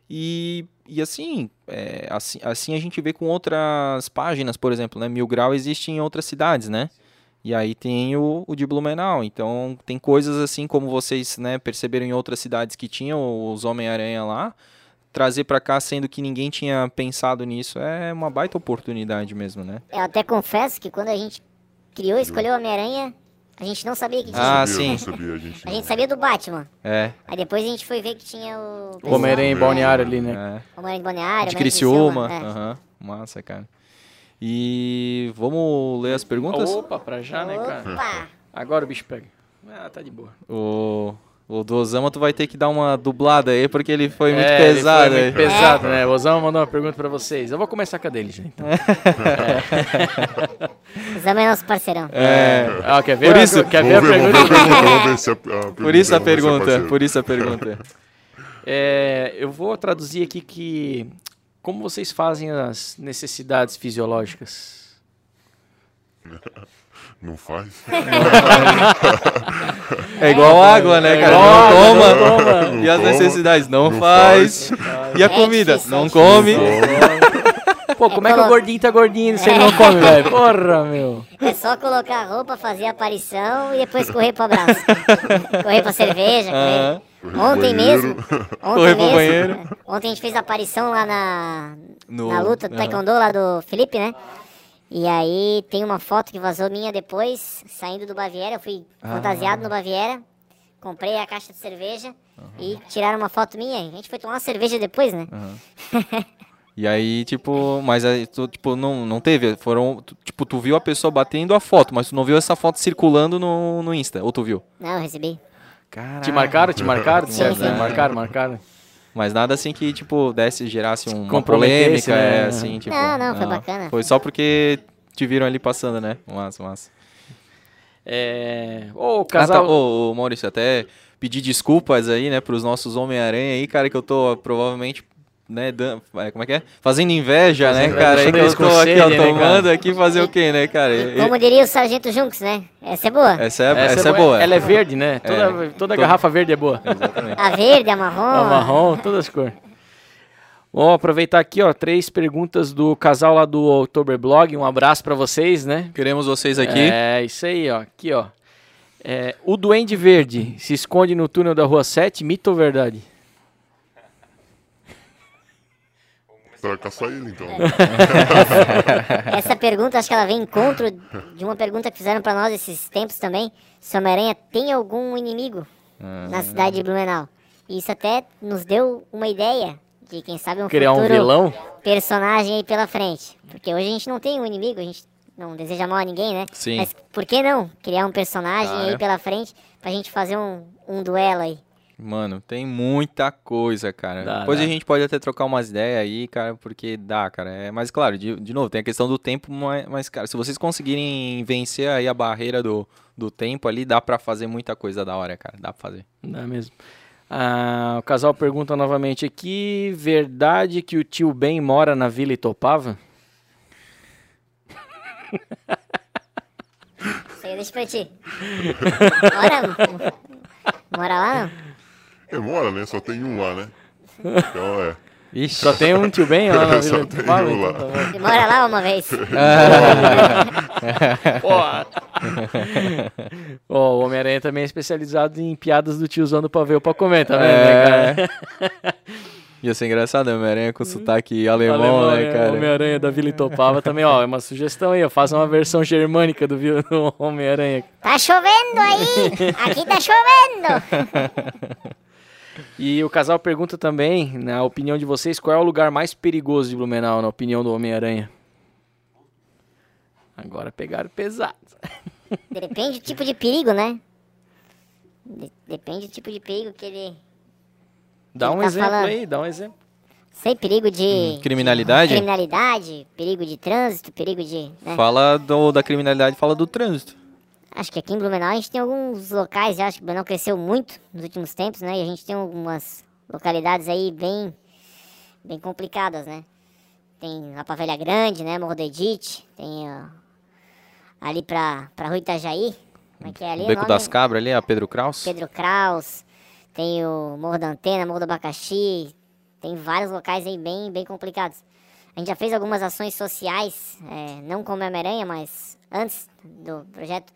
E, e assim, é, assim, assim a gente vê com outras páginas, por exemplo, né? Mil Grau existe em outras cidades, né? E aí tem o, o de Blumenau. Então tem coisas assim como vocês né, perceberam em outras cidades que tinham os Homem-Aranha lá. Trazer para cá, sendo que ninguém tinha pensado nisso, é uma baita oportunidade mesmo, né? Eu até confesso que quando a gente criou, escolheu o Homem-Aranha, a gente não sabia que tinha. Ah, sim. Sabia, a, gente, a gente sabia do Batman. É. Aí depois a gente foi ver que tinha o. O Homem-Aranha em Balneário ali, né? É. Homem-Aranha em Balneário. De Criciúma. Aham. É. Massa, cara. E vamos ler as perguntas? Opa, pra já, né, cara? Opa! Agora o bicho pega. Ah, tá de boa. O, o do Osama tu vai ter que dar uma dublada aí, porque ele foi muito é, pesado. Ele foi muito pesado, é. né? O Osama mandou uma pergunta pra vocês. Eu vou começar com a dele, gente. Então. [LAUGHS] é. Osama é nosso parceirão. É. Ah, quer ver? Por isso, quer ver, a pergunta? Por isso a pergunta, por isso a pergunta. [LAUGHS] É, eu vou traduzir aqui que como vocês fazem as necessidades fisiológicas? [LAUGHS] Não faz. é igual água, né, cara? Não, toma. Não toma. E as necessidades? Não, não faz. faz. E a comida? Não come. Pô, como é que o gordinho tá gordinho se ele não come, velho? Porra, meu. É só colocar a roupa, fazer a aparição e depois correr pro abraço. [LAUGHS] correr pra cerveja, correr. Ontem mesmo. [LAUGHS] Ontem mesmo. banheiro. Ontem a gente fez a aparição lá na, no, na luta do Taekwondo lá do Felipe, né? E aí tem uma foto que vazou minha depois, saindo do Baviera. Eu fui ah. fantasiado no Baviera. Comprei a caixa de cerveja uhum. e tiraram uma foto minha. A gente foi tomar uma cerveja depois, né? Uhum. [LAUGHS] E aí, tipo, mas aí, tu, tipo, não, não teve, foram, tu, tipo, tu viu a pessoa batendo a foto, mas tu não viu essa foto circulando no, no Insta, ou tu viu? Não, eu recebi. Caraca. Te marcaram? Te marcaram? Certo, sim, sim. Marcaram, marcaram. Mas nada assim que, tipo, desse, gerasse um, uma polêmica, né? é, assim, tipo... Não, não, foi bacana. Foi só porque te viram ali passando, né? Massa, massa. É... Ô, oh, casal... Ah, tá. Ô, oh, Maurício, até pedir desculpas aí, né, pros nossos Homem-Aranha aí, cara, que eu tô provavelmente né, é, como é que é? Fazendo inveja, né, cara? Aí que eu tô aqui, ó, né, tomando aqui fazer o quê, né, cara? Como diria o Sargento Junks, né? Essa é boa. Essa é, essa, essa é, boa. Ela é verde, né? É. Toda, toda garrafa verde é boa. Exatamente. A verde, a marrom. A marrom, todas as cores. Vamos aproveitar aqui, ó, três perguntas do casal lá do October Blog. Um abraço para vocês, né? Queremos vocês aqui. É, isso aí, ó. Aqui, ó. É, o Duende Verde se esconde no túnel da Rua 7, mito ou verdade? Caçar ele, então. É. [LAUGHS] Essa pergunta, acho que ela vem em encontro de uma pergunta que fizeram para nós esses tempos também. Se Homem-Aranha tem algum inimigo na ah. cidade de Blumenau. E isso até nos deu uma ideia de, quem sabe, um Criar futuro um vilão? personagem aí pela frente. Porque hoje a gente não tem um inimigo, a gente não deseja mal a ninguém, né? Sim. Mas por que não criar um personagem ah, aí é? pela frente pra gente fazer um, um duelo aí? Mano, tem muita coisa, cara. Dá, Depois dá. a gente pode até trocar umas ideias aí, cara, porque dá, cara. É, mas claro, de, de novo, tem a questão do tempo, mas, mas, cara, se vocês conseguirem vencer aí a barreira do, do tempo ali, dá para fazer muita coisa da hora, cara. Dá pra fazer. Dá mesmo. Ah, o casal pergunta novamente aqui: verdade que o tio Ben mora na Vila Itopava? Isso aí deixa pra ti. Mora, mora lá não? Demora, né? Só tem um lá, né? Então é. Ixi, só tem um tio bem lá na Vila Só tem um lá. Então, Mora lá uma vez. [LAUGHS] oh, o Homem-Aranha também é especializado em piadas do tiozão do pavê pra comer também, né, é. né, cara? Ia ser engraçado, né? Homem-Aranha com sotaque alemão, alemão né, é, cara? Homem-Aranha da Vila Itopava também, ó. É uma sugestão aí, ó. Faça uma versão germânica do, do Homem-Aranha. Tá chovendo aí! Aqui tá chovendo! [LAUGHS] E o casal pergunta também, na opinião de vocês, qual é o lugar mais perigoso de Blumenau, na opinião do Homem-Aranha? Agora pegaram pesado. [LAUGHS] Depende do tipo de perigo, né? Depende do tipo de perigo que ele. Dá um tá exemplo falando. aí, dá um exemplo. Sei, perigo de. Hum, criminalidade? De, criminalidade, perigo de trânsito, perigo de. Né? Fala do, da criminalidade, fala do trânsito. Acho que aqui em Blumenau a gente tem alguns locais, já acho que Blumenau cresceu muito nos últimos tempos, né? E a gente tem algumas localidades aí bem, bem complicadas, né? Tem lá pra Velha Grande, né? Morro do Edite, tem ó, ali pra, pra Rua Itajaí, como é que é ali? Beco das Cabras ali, a Pedro Kraus. Pedro Kraus, tem o Morro da Antena, Morro do Abacaxi, tem vários locais aí bem, bem complicados. A gente já fez algumas ações sociais, é, não como Homem-Aranha, mas antes do projeto,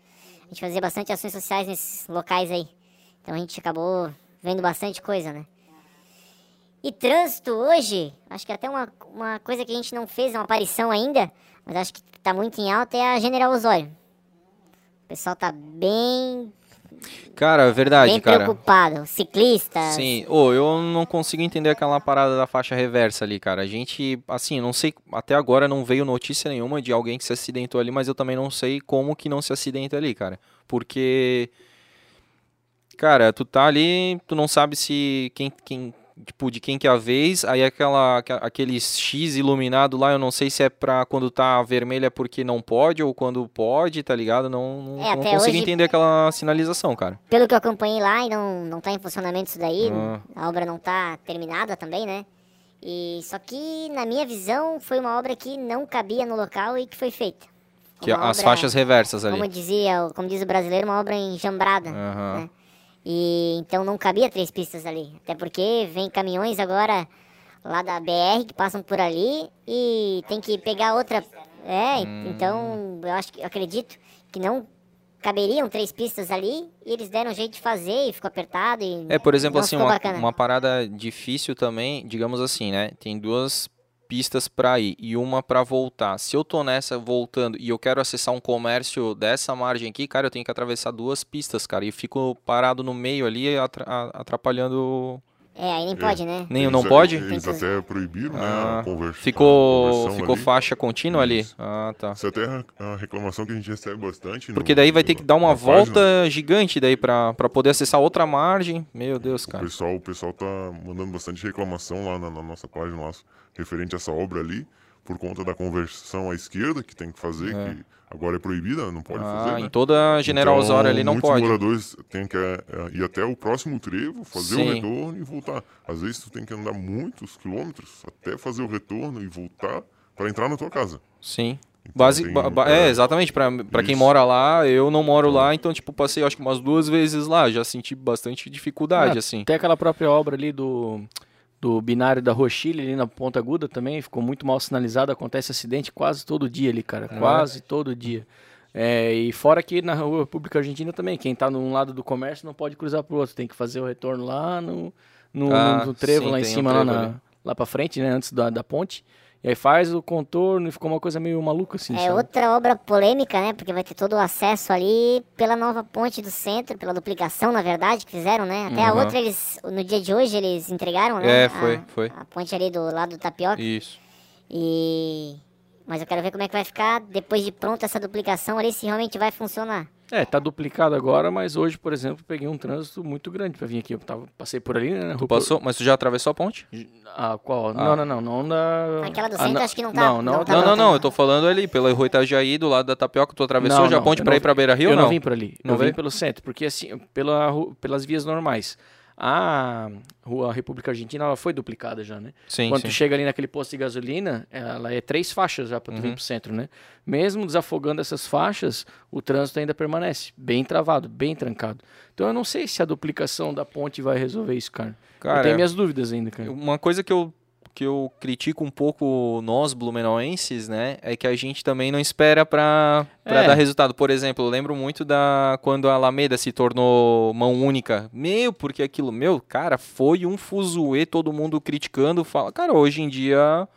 a gente fazia bastante ações sociais nesses locais aí. Então a gente acabou vendo bastante coisa, né? E trânsito hoje, acho que até uma, uma coisa que a gente não fez, uma aparição ainda, mas acho que tá muito em alta, é a General Osório. O pessoal tá bem Cara, é verdade, Bem cara. preocupado. Ciclistas. Sim, oh, eu não consigo entender aquela parada da faixa reversa ali, cara. A gente, assim, não sei, até agora não veio notícia nenhuma de alguém que se acidentou ali, mas eu também não sei como que não se acidenta ali, cara. Porque, cara, tu tá ali, tu não sabe se quem, quem tipo, de quem que é a vez, aí aquela, aquele X iluminado lá, eu não sei se é pra quando tá vermelho é porque não pode ou quando pode, tá ligado? Não, não, é, não consigo hoje, entender aquela sinalização, cara. Pelo que eu acompanhei lá e não, não tá em funcionamento isso daí, ah. a obra não tá terminada também, né? E só que, na minha visão, foi uma obra que não cabia no local e que foi feita. Que as obra, faixas reversas ali. Como dizia, como diz o brasileiro, uma obra enjambrada, uhum. né? E então não cabia três pistas ali. Até porque vem caminhões agora lá da BR que passam por ali e tem que pegar outra. É, hum. então eu acho que eu acredito que não caberiam três pistas ali e eles deram um jeito de fazer e ficou apertado e É, por exemplo, assim, uma, uma parada difícil também, digamos assim, né? Tem duas pistas para ir e uma para voltar. Se eu tô nessa voltando e eu quero acessar um comércio dessa margem aqui, cara, eu tenho que atravessar duas pistas, cara, e fico parado no meio ali atrapalhando é, aí nem pode, né? Nem eles, não pode? Eles até proibiram, né? A conversa, ficou ficou ali. faixa contínua Isso. ali? Ah, tá. Isso é até a reclamação que a gente recebe bastante. Porque no, daí vai ter que dar uma volta página. gigante daí para poder acessar outra margem. Meu Deus, cara. O pessoal, o pessoal tá mandando bastante reclamação lá na, na nossa página nossa, referente a essa obra ali por conta da conversão à esquerda que tem que fazer, é. que agora é proibida, não pode ah, fazer. Né? Em toda a General então, Osório ali não muitos pode. moradores têm que é, ir até o próximo trevo, fazer Sim. o retorno e voltar. Às vezes tu tem que andar muitos quilômetros até fazer o retorno e voltar para entrar na tua casa. Sim. Então, Base, tem, é, exatamente, para quem mora lá, eu não moro lá, então, tipo, passei acho que umas duas vezes lá, já senti bastante dificuldade, ah, assim. Tem aquela própria obra ali do do binário da Rochile ali na Ponta Aguda também, ficou muito mal sinalizado, acontece acidente quase todo dia ali, cara, quase todo dia. É, e fora que na República Argentina também, quem está num lado do comércio não pode cruzar para o outro, tem que fazer o retorno lá no, no, ah, no trevo sim, lá em cima, um lá, na, lá para frente, né, antes da, da ponte. E aí faz o contorno e ficou uma coisa meio maluca assim. É sabe? outra obra polêmica, né? Porque vai ter todo o acesso ali pela nova ponte do centro, pela duplicação, na verdade, que fizeram, né? Até uhum. a outra eles, no dia de hoje, eles entregaram, né? É, foi, a, foi. A ponte ali do lado do Tapioca. Isso. E... Mas eu quero ver como é que vai ficar depois de pronta essa duplicação ali, se realmente vai funcionar. É, tá duplicado agora, mas hoje, por exemplo, peguei um trânsito muito grande para vir aqui. Eu tava, passei por ali, né? Tu passou, mas tu já atravessou a ponte? Ah, qual? Ah. Não, não, não, não da... Aquela do centro, ah, acho que não tá. Não, não, não, tá não, não, não, eu tô falando ali, pela Rua Itajaí, do lado da Tapioca, tu atravessou não, já a ponte para ir para Beira Rio, eu não? não vim por ali, não, não vim pelo centro, porque assim, pela, pelas vias normais. A Rua República Argentina ela foi duplicada já, né? Sim, Quando sim. tu chega ali naquele posto de gasolina, ela é três faixas já para tu uhum. vir pro centro, né? Mesmo desafogando essas faixas, o trânsito ainda permanece bem travado, bem trancado. Então eu não sei se a duplicação da ponte vai resolver isso, cara. cara eu tenho minhas dúvidas ainda, cara. Uma coisa que eu que eu critico um pouco nós blumenauenses, né, é que a gente também não espera para é. dar resultado. Por exemplo, eu lembro muito da quando a Alameda se tornou mão única. Meu, porque aquilo, meu, cara, foi um fuzuê, todo mundo criticando, fala, cara, hoje em dia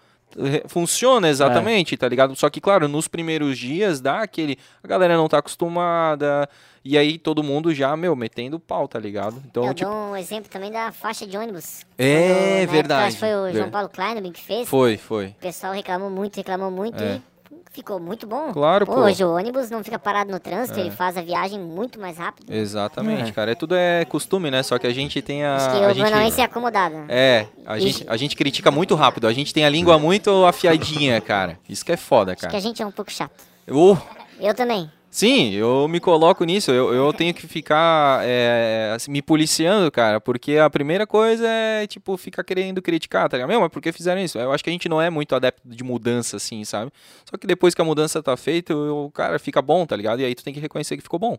funciona exatamente, é. tá ligado? Só que, claro, nos primeiros dias dá aquele. A galera não tá acostumada. E aí todo mundo já, meu, metendo pau, tá ligado? Então, Eu tipo... dou um exemplo também da faixa de ônibus. É, Quando, verdade. Época, foi o João Paulo Kleinberg que fez. Foi, foi. O pessoal reclamou muito, reclamou muito é. e ficou muito bom. Claro, pô. Hoje o ônibus não fica parado no trânsito, é. ele faz a viagem muito mais rápido. Exatamente, é. cara. É tudo é costume, né? Só que a gente tem a. Acho que a o gente... é acomodado. É, a, e... gente, a gente critica muito rápido. A gente tem a língua muito afiadinha, cara. Isso que é foda, cara. Acho que a gente é um pouco chato. Uh. Eu também. Sim, eu me coloco nisso. Eu, eu tenho que ficar é, assim, me policiando, cara, porque a primeira coisa é, tipo, ficar querendo criticar, tá ligado? Meu, mas por que fizeram isso? Eu acho que a gente não é muito adepto de mudança, assim, sabe? Só que depois que a mudança tá feita, o cara fica bom, tá ligado? E aí tu tem que reconhecer que ficou bom.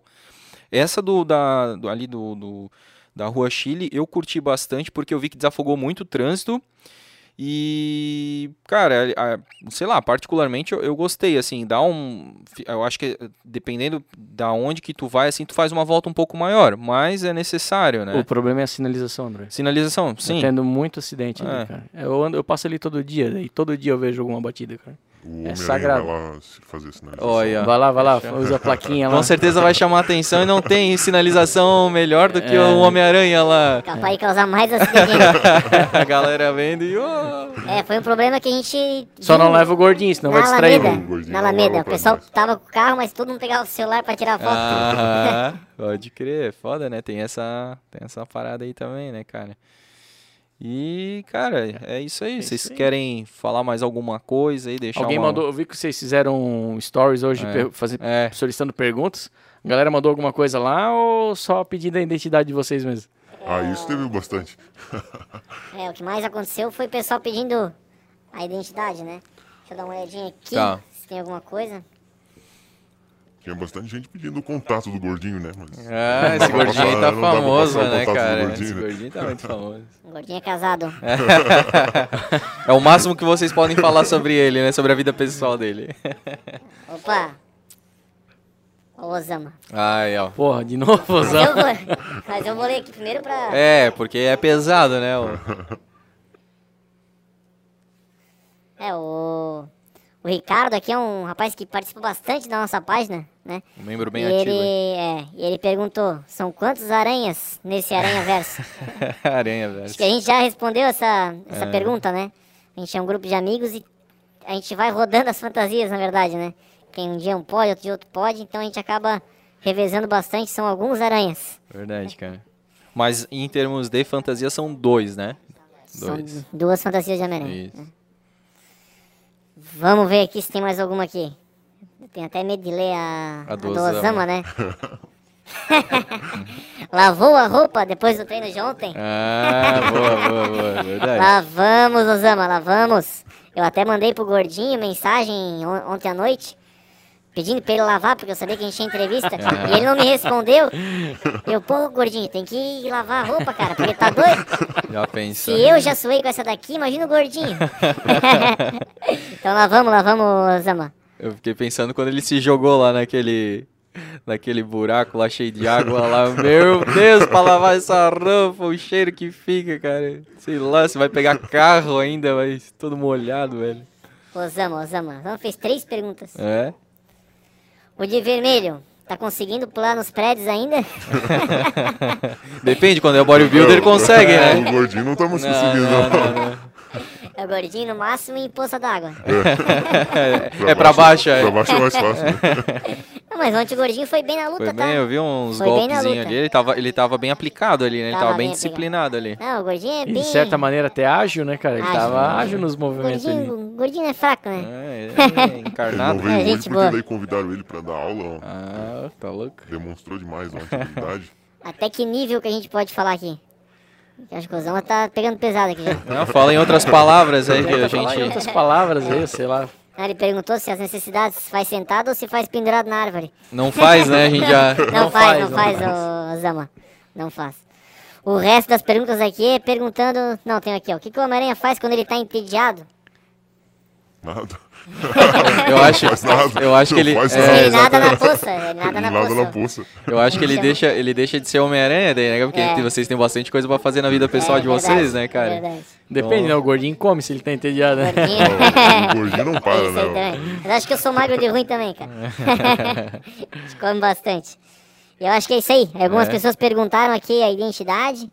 Essa do, da, do ali do, do da Rua Chile. Eu curti bastante porque eu vi que desafogou muito o trânsito. E, cara, sei lá, particularmente eu, eu, gostei, assim, dá um. Eu acho que dependendo da onde que tu vai, assim, tu faz uma volta um pouco maior, mas é necessário, né? O problema é a sinalização, André. Sinalização, sim. Eu tendo muito acidente ali, é. cara. Eu, ando, eu passo ali todo dia, e todo dia eu vejo alguma batida, cara. O é sagrado. vai lá fazer sinalização. Olha. Vai lá, vai lá, usa a plaquinha lá. Com certeza vai chamar atenção e não tem sinalização melhor do que é. o Homem-Aranha lá. Capaz de causar mais acidente. [LAUGHS] a galera vendo e... Oh. É, foi um problema que a gente... Só não leva o gordinho, senão vai distrair. Alameda, na Alameda, o pessoal tava com o carro, mas todo mundo pegava o celular pra tirar foto. Ah, [LAUGHS] pode crer, foda, né? Tem essa, tem essa parada aí também, né, cara? E, cara, é isso aí. É vocês isso aí. querem falar mais alguma coisa aí? Deixar Alguém uma... mandou, eu vi que vocês fizeram stories hoje é. fazer, é. solicitando perguntas. A galera mandou alguma coisa lá ou só pedindo a identidade de vocês mesmo? Ah, isso teve bastante. [LAUGHS] é, o que mais aconteceu foi o pessoal pedindo a identidade, né? Deixa eu dar uma olhadinha aqui, tá. se tem alguma coisa. Tinha bastante gente pedindo o contato do gordinho, né? Mas ah, esse gordinho aí tá famoso, né, cara? Gordinho, esse né? gordinho tá muito famoso. O [LAUGHS] gordinho é casado. [LAUGHS] é o máximo que vocês podem falar sobre ele, né? Sobre a vida pessoal dele. [LAUGHS] Opa! Ô, Osama. Ai, ó. Porra, de novo, Osama. Mas eu, vou, mas eu vou ler aqui primeiro pra... É, porque é pesado, né? É, o... O Ricardo aqui é um rapaz que participa bastante da nossa página, né? Um membro bem e ativo. Ele, é, e ele perguntou, são quantas aranhas nesse Aranha Verso? [LAUGHS] aranha Verso. Acho que a gente já respondeu essa, essa é. pergunta, né? A gente é um grupo de amigos e a gente vai rodando as fantasias, na verdade, né? Quem um dia um pode, outro dia outro pode, então a gente acaba revezando bastante, são alguns aranhas. Verdade, cara. Mas em termos de fantasia são dois, né? Dois. São duas fantasias de Homem-Aranha. Isso. Né? Vamos ver aqui se tem mais alguma aqui. Eu tenho até medo de ler a, a, a do Osama, né? [LAUGHS] Lavou a roupa depois do treino de ontem? Ah, boa, boa, boa, verdade. Lavamos, Osama, lavamos. Eu até mandei pro Gordinho mensagem on ontem à noite, pedindo pra ele lavar, porque eu sabia que a gente tinha entrevista. [LAUGHS] E ele não me respondeu. Eu, pô, Gordinho, tem que ir lavar a roupa, cara, porque tá doido. Já pensou. Se eu já suei com essa daqui, imagina o Gordinho. [LAUGHS] então lavamos, lavamos, Osama. Eu fiquei pensando quando ele se jogou lá naquele naquele buraco lá cheio de água lá. Meu Deus, pra lavar essa roupa, o cheiro que fica, cara. Sei lá, você vai pegar carro ainda, vai todo molhado, velho. Osama, Osama. Osama fez três perguntas. É? O de vermelho, tá conseguindo pular nos prédios ainda? [LAUGHS] Depende, quando é o bodybuilder ele consegue, né? [LAUGHS] O gordinho não estamos conseguindo, não. não, não, não. É o gordinho no máximo em poça d'água. É, [LAUGHS] é pra baixo, é. Pra [LAUGHS] baixo é mais fácil. Né? [LAUGHS] Não, mas ontem o gordinho foi bem na luta, foi tá? Bem, eu vi uns golpezinhos ali. Ele tava, ele tava bem aplicado ali, né? Ele tava, tava bem, bem disciplinado ali. Não, o gordinho é bem... de certa maneira até ágil, né, cara? Ele ágil, tava né? ágil nos movimentos gordinho, ali. O gordinho é fraco, né? É, é encarnado. Ele não veio é, hoje porque daí convidaram ele pra dar aula. Ah, tá louco. Demonstrou demais ontem a habilidade. Até que nível que a gente pode falar aqui? Acho que o Zama tá pegando pesado aqui já. Não, fala em outras palavras aí que a gente. Em outras palavras aí, sei lá. Ah, ele perguntou se as necessidades faz sentado ou se faz pendurado na árvore. Não faz, né? A gente já. [LAUGHS] Não, não faz, não faz, faz, Zama. Não faz. O resto das perguntas aqui é perguntando. Não, tem aqui, ó. O que, que o Homem-Aranha faz quando ele tá entediado? Nada. Eu acho, eu acho que ele. É, ele nada na poça. Nada, na, poça. na poça. Eu acho que ele deixa, ele deixa de ser Homem-Aranha, né? Porque é. vocês têm bastante coisa pra fazer na vida pessoal é, de verdade, vocês, né, cara? Verdade. Depende, né? O gordinho come se ele tá entediado, né? o gordinho não para, [LAUGHS] né? Mas acho que eu sou magro de ruim também, cara. [LAUGHS] come bastante. Eu acho que é isso aí. Algumas é. pessoas perguntaram aqui a identidade,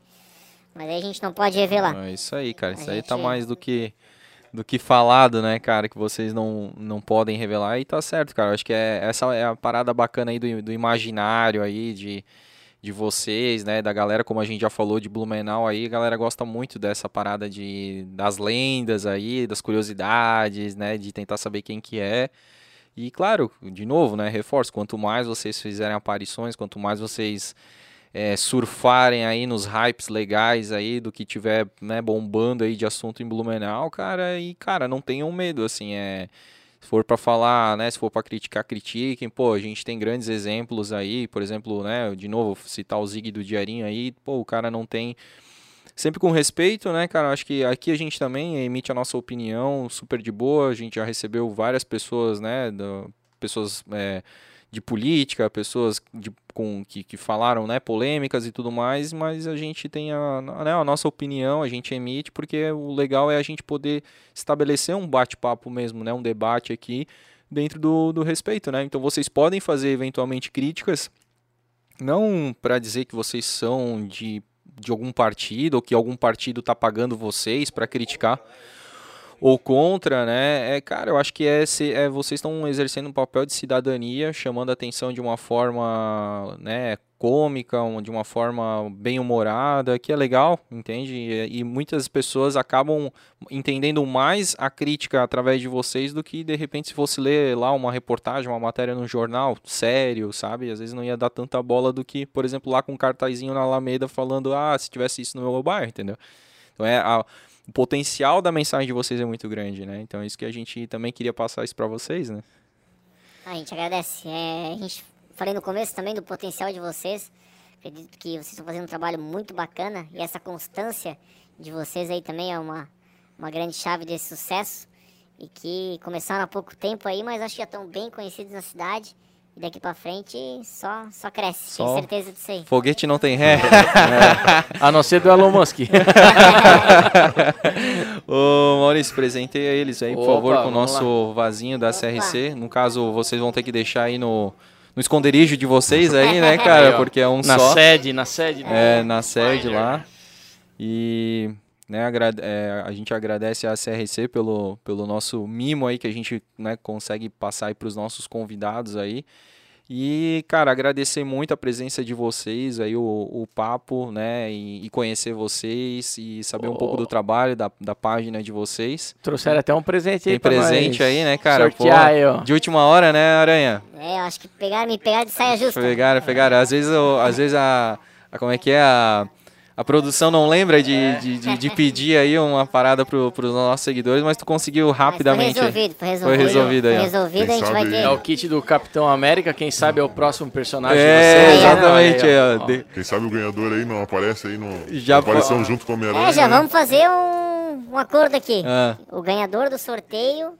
mas aí a gente não pode revelar. É isso aí, cara. Isso a aí gente... tá mais do que do que falado, né, cara, que vocês não, não podem revelar. E tá certo, cara. Acho que é, essa é a parada bacana aí do, do imaginário aí, de, de vocês, né, da galera, como a gente já falou, de Blumenau aí. A galera gosta muito dessa parada de, das lendas aí, das curiosidades, né, de tentar saber quem que é. E, claro, de novo, né, reforço, quanto mais vocês fizerem aparições, quanto mais vocês é, surfarem aí nos hypes legais aí do que tiver né, bombando aí de assunto em Blumenau, cara, e cara, não tenham medo, assim, é Se for para falar, né, se for para criticar, critiquem. Pô, a gente tem grandes exemplos aí, por exemplo, né, de novo citar o Zig do Diarinho aí, pô, o cara não tem sempre com respeito, né, cara? Acho que aqui a gente também emite a nossa opinião super de boa. A gente já recebeu várias pessoas, né, do, pessoas é, de política, pessoas de, com, que, que falaram né, polêmicas e tudo mais, mas a gente tem a, né, a nossa opinião, a gente emite, porque o legal é a gente poder estabelecer um bate-papo mesmo, né, um debate aqui dentro do, do respeito. Né? Então vocês podem fazer eventualmente críticas, não para dizer que vocês são de, de algum partido ou que algum partido está pagando vocês para criticar ou contra, né? É, cara, eu acho que é, se, é vocês estão exercendo um papel de cidadania, chamando a atenção de uma forma, né, cômica, de uma forma bem humorada, que é legal, entende? E, e, muitas pessoas acabam entendendo mais a crítica através de vocês do que de repente se fosse ler lá uma reportagem, uma matéria no jornal, sério, sabe? Às vezes não ia dar tanta bola do que, por exemplo, lá com um cartazinho na Alameda falando, ah, se tivesse isso no meu bairro, entendeu? Então é a, o potencial da mensagem de vocês é muito grande, né? Então é isso que a gente também queria passar isso para vocês, né? A gente agradece. É, a gente falei no começo também do potencial de vocês. Acredito que vocês estão fazendo um trabalho muito bacana e essa constância de vocês aí também é uma, uma grande chave desse sucesso. E que começaram há pouco tempo aí, mas acho que já estão bem conhecidos na cidade. E daqui pra frente só, só cresce, só tenho certeza disso aí. Foguete não tem ré. é. [LAUGHS] A não ser do Elon Musk. [LAUGHS] Ô Maurício, presenteia eles aí, Opa, por favor, com o nosso lá. vasinho da Opa. CRC. No caso, vocês vão ter que deixar aí no, no esconderijo de vocês aí, né, [LAUGHS] cara? Porque é um na só. Na sede, na sede. Né? É, na sede lá. E né, é, a gente agradece a CRC pelo, pelo nosso mimo aí que a gente né, consegue passar para os nossos convidados aí. E, cara, agradecer muito a presença de vocês aí, o, o papo, né? E, e conhecer vocês e saber oh. um pouco do trabalho, da, da página de vocês. Trouxeram até um presente aí Tem presente aí, né, cara? Sortear. De última hora, né, Aranha? É, eu acho que pegaram, me pegaram de saia justa. Pegaram, pegaram. Às vezes, às vezes a, a. Como é que é? A a produção não lembra de, é. de, de, de, pedir aí uma parada para os nossos seguidores, mas tu conseguiu rapidamente. Foi resolvido, foi resolvido. Foi resolvido aí. Foi resolvido, a gente vai ter. É o kit do Capitão América, quem sabe é o próximo personagem. É, exatamente. Aí, ó. Ó. Quem sabe o ganhador aí não aparece aí, no, já apareceu junto com o Homem-Aranha. É, já né? vamos fazer um, um acordo aqui. Ah. O ganhador do sorteio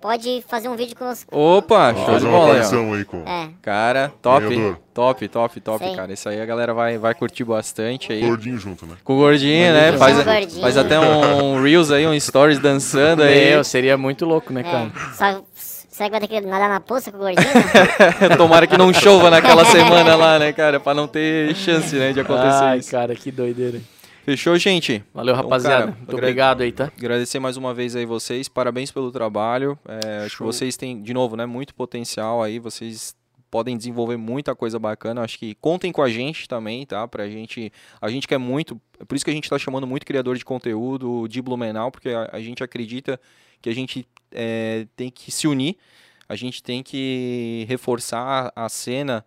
pode fazer um vídeo conosco. Opa, show de bola. Aí com é. Cara, top, top, top, top, Sim. cara. Isso aí a galera vai, vai curtir bastante aí. Com o gordinho junto, né? Com o gordinho, né? Faz, gordinho. faz até um [LAUGHS] Reels aí, um Stories dançando aí. Meu, seria muito louco, né, cara? É. Só, será que vai ter que nadar na poça com o gordinho? [LAUGHS] Tomara que não chova naquela [LAUGHS] semana lá, né, cara? Pra não ter chance, né, de acontecer Ai, isso. cara, que doideira. Fechou, gente? Valeu, então, rapaziada. Então, cara, Muito obrigado aí, tá? Agradecer mais uma vez aí vocês. Parabéns pelo trabalho. É, acho que vocês têm, de novo, né, muito potencial aí. Vocês podem desenvolver muita coisa bacana. Acho que contem com a gente também, tá? Pra gente. A gente quer muito. É por isso que a gente está chamando muito criador de conteúdo de Blumenau, porque a, a gente acredita que a gente é, tem que se unir. A gente tem que reforçar a cena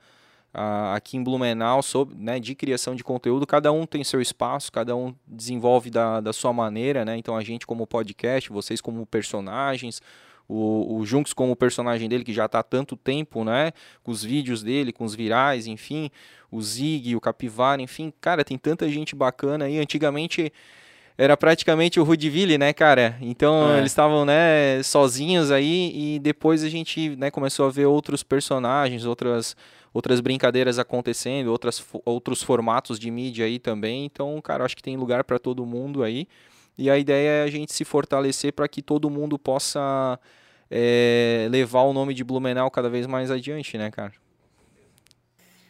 aqui em Blumenau sobre, né, de criação de conteúdo. Cada um tem seu espaço, cada um desenvolve da, da sua maneira, né? Então a gente como podcast, vocês como personagens, o, o Junks como personagem dele que já está há tanto tempo, né? Com os vídeos dele, com os virais, enfim, o Zig, o Capivara, enfim, cara, tem tanta gente bacana aí. Antigamente era praticamente o Rudiville, né, cara? Então é. eles estavam, né, sozinhos aí e depois a gente, né, começou a ver outros personagens, outras outras brincadeiras acontecendo, outras, outros formatos de mídia aí também. Então, cara, acho que tem lugar para todo mundo aí. E a ideia é a gente se fortalecer para que todo mundo possa é, levar o nome de Blumenau cada vez mais adiante, né, cara?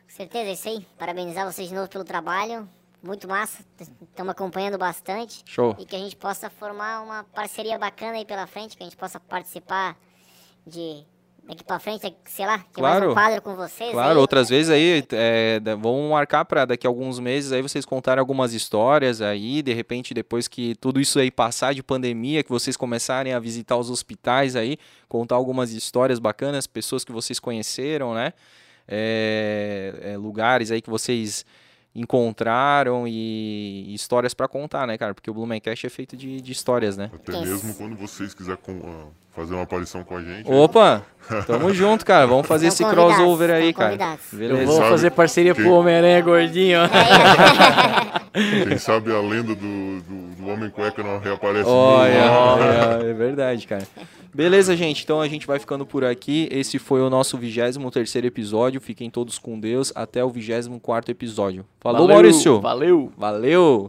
Certeza, é isso aí. Parabenizar vocês de novo pelo trabalho. Muito massa. Estamos acompanhando bastante. Show. E que a gente possa formar uma parceria bacana aí pela frente, que a gente possa participar de daqui pra frente, sei lá, tem claro, mais um quadro com vocês. Claro, aí. outras vezes aí, é, vamos marcar para daqui a alguns meses aí vocês contarem algumas histórias aí, de repente depois que tudo isso aí passar de pandemia, que vocês começarem a visitar os hospitais aí, contar algumas histórias bacanas, pessoas que vocês conheceram, né? É, é, lugares aí que vocês encontraram e, histórias para contar, né, cara? Porque o Blumencast é feito de, de histórias, né? Até mesmo quando vocês quiserem fazer uma aparição com a gente. Opa! Tamo [LAUGHS] junto, cara. Vamos fazer esse crossover aí, cara. Beleza. Eu vou fazer parceria quem... pro Homem-Aranha gordinho. [LAUGHS] Quem sabe a lenda do, do, do Homem Cueca não reaparece. Olha, olha, é verdade, cara. Beleza, gente. Então a gente vai ficando por aqui. Esse foi o nosso 23 episódio. Fiquem todos com Deus. Até o 24 episódio. Falou, Valeu, Maurício. Valeu. Valeu.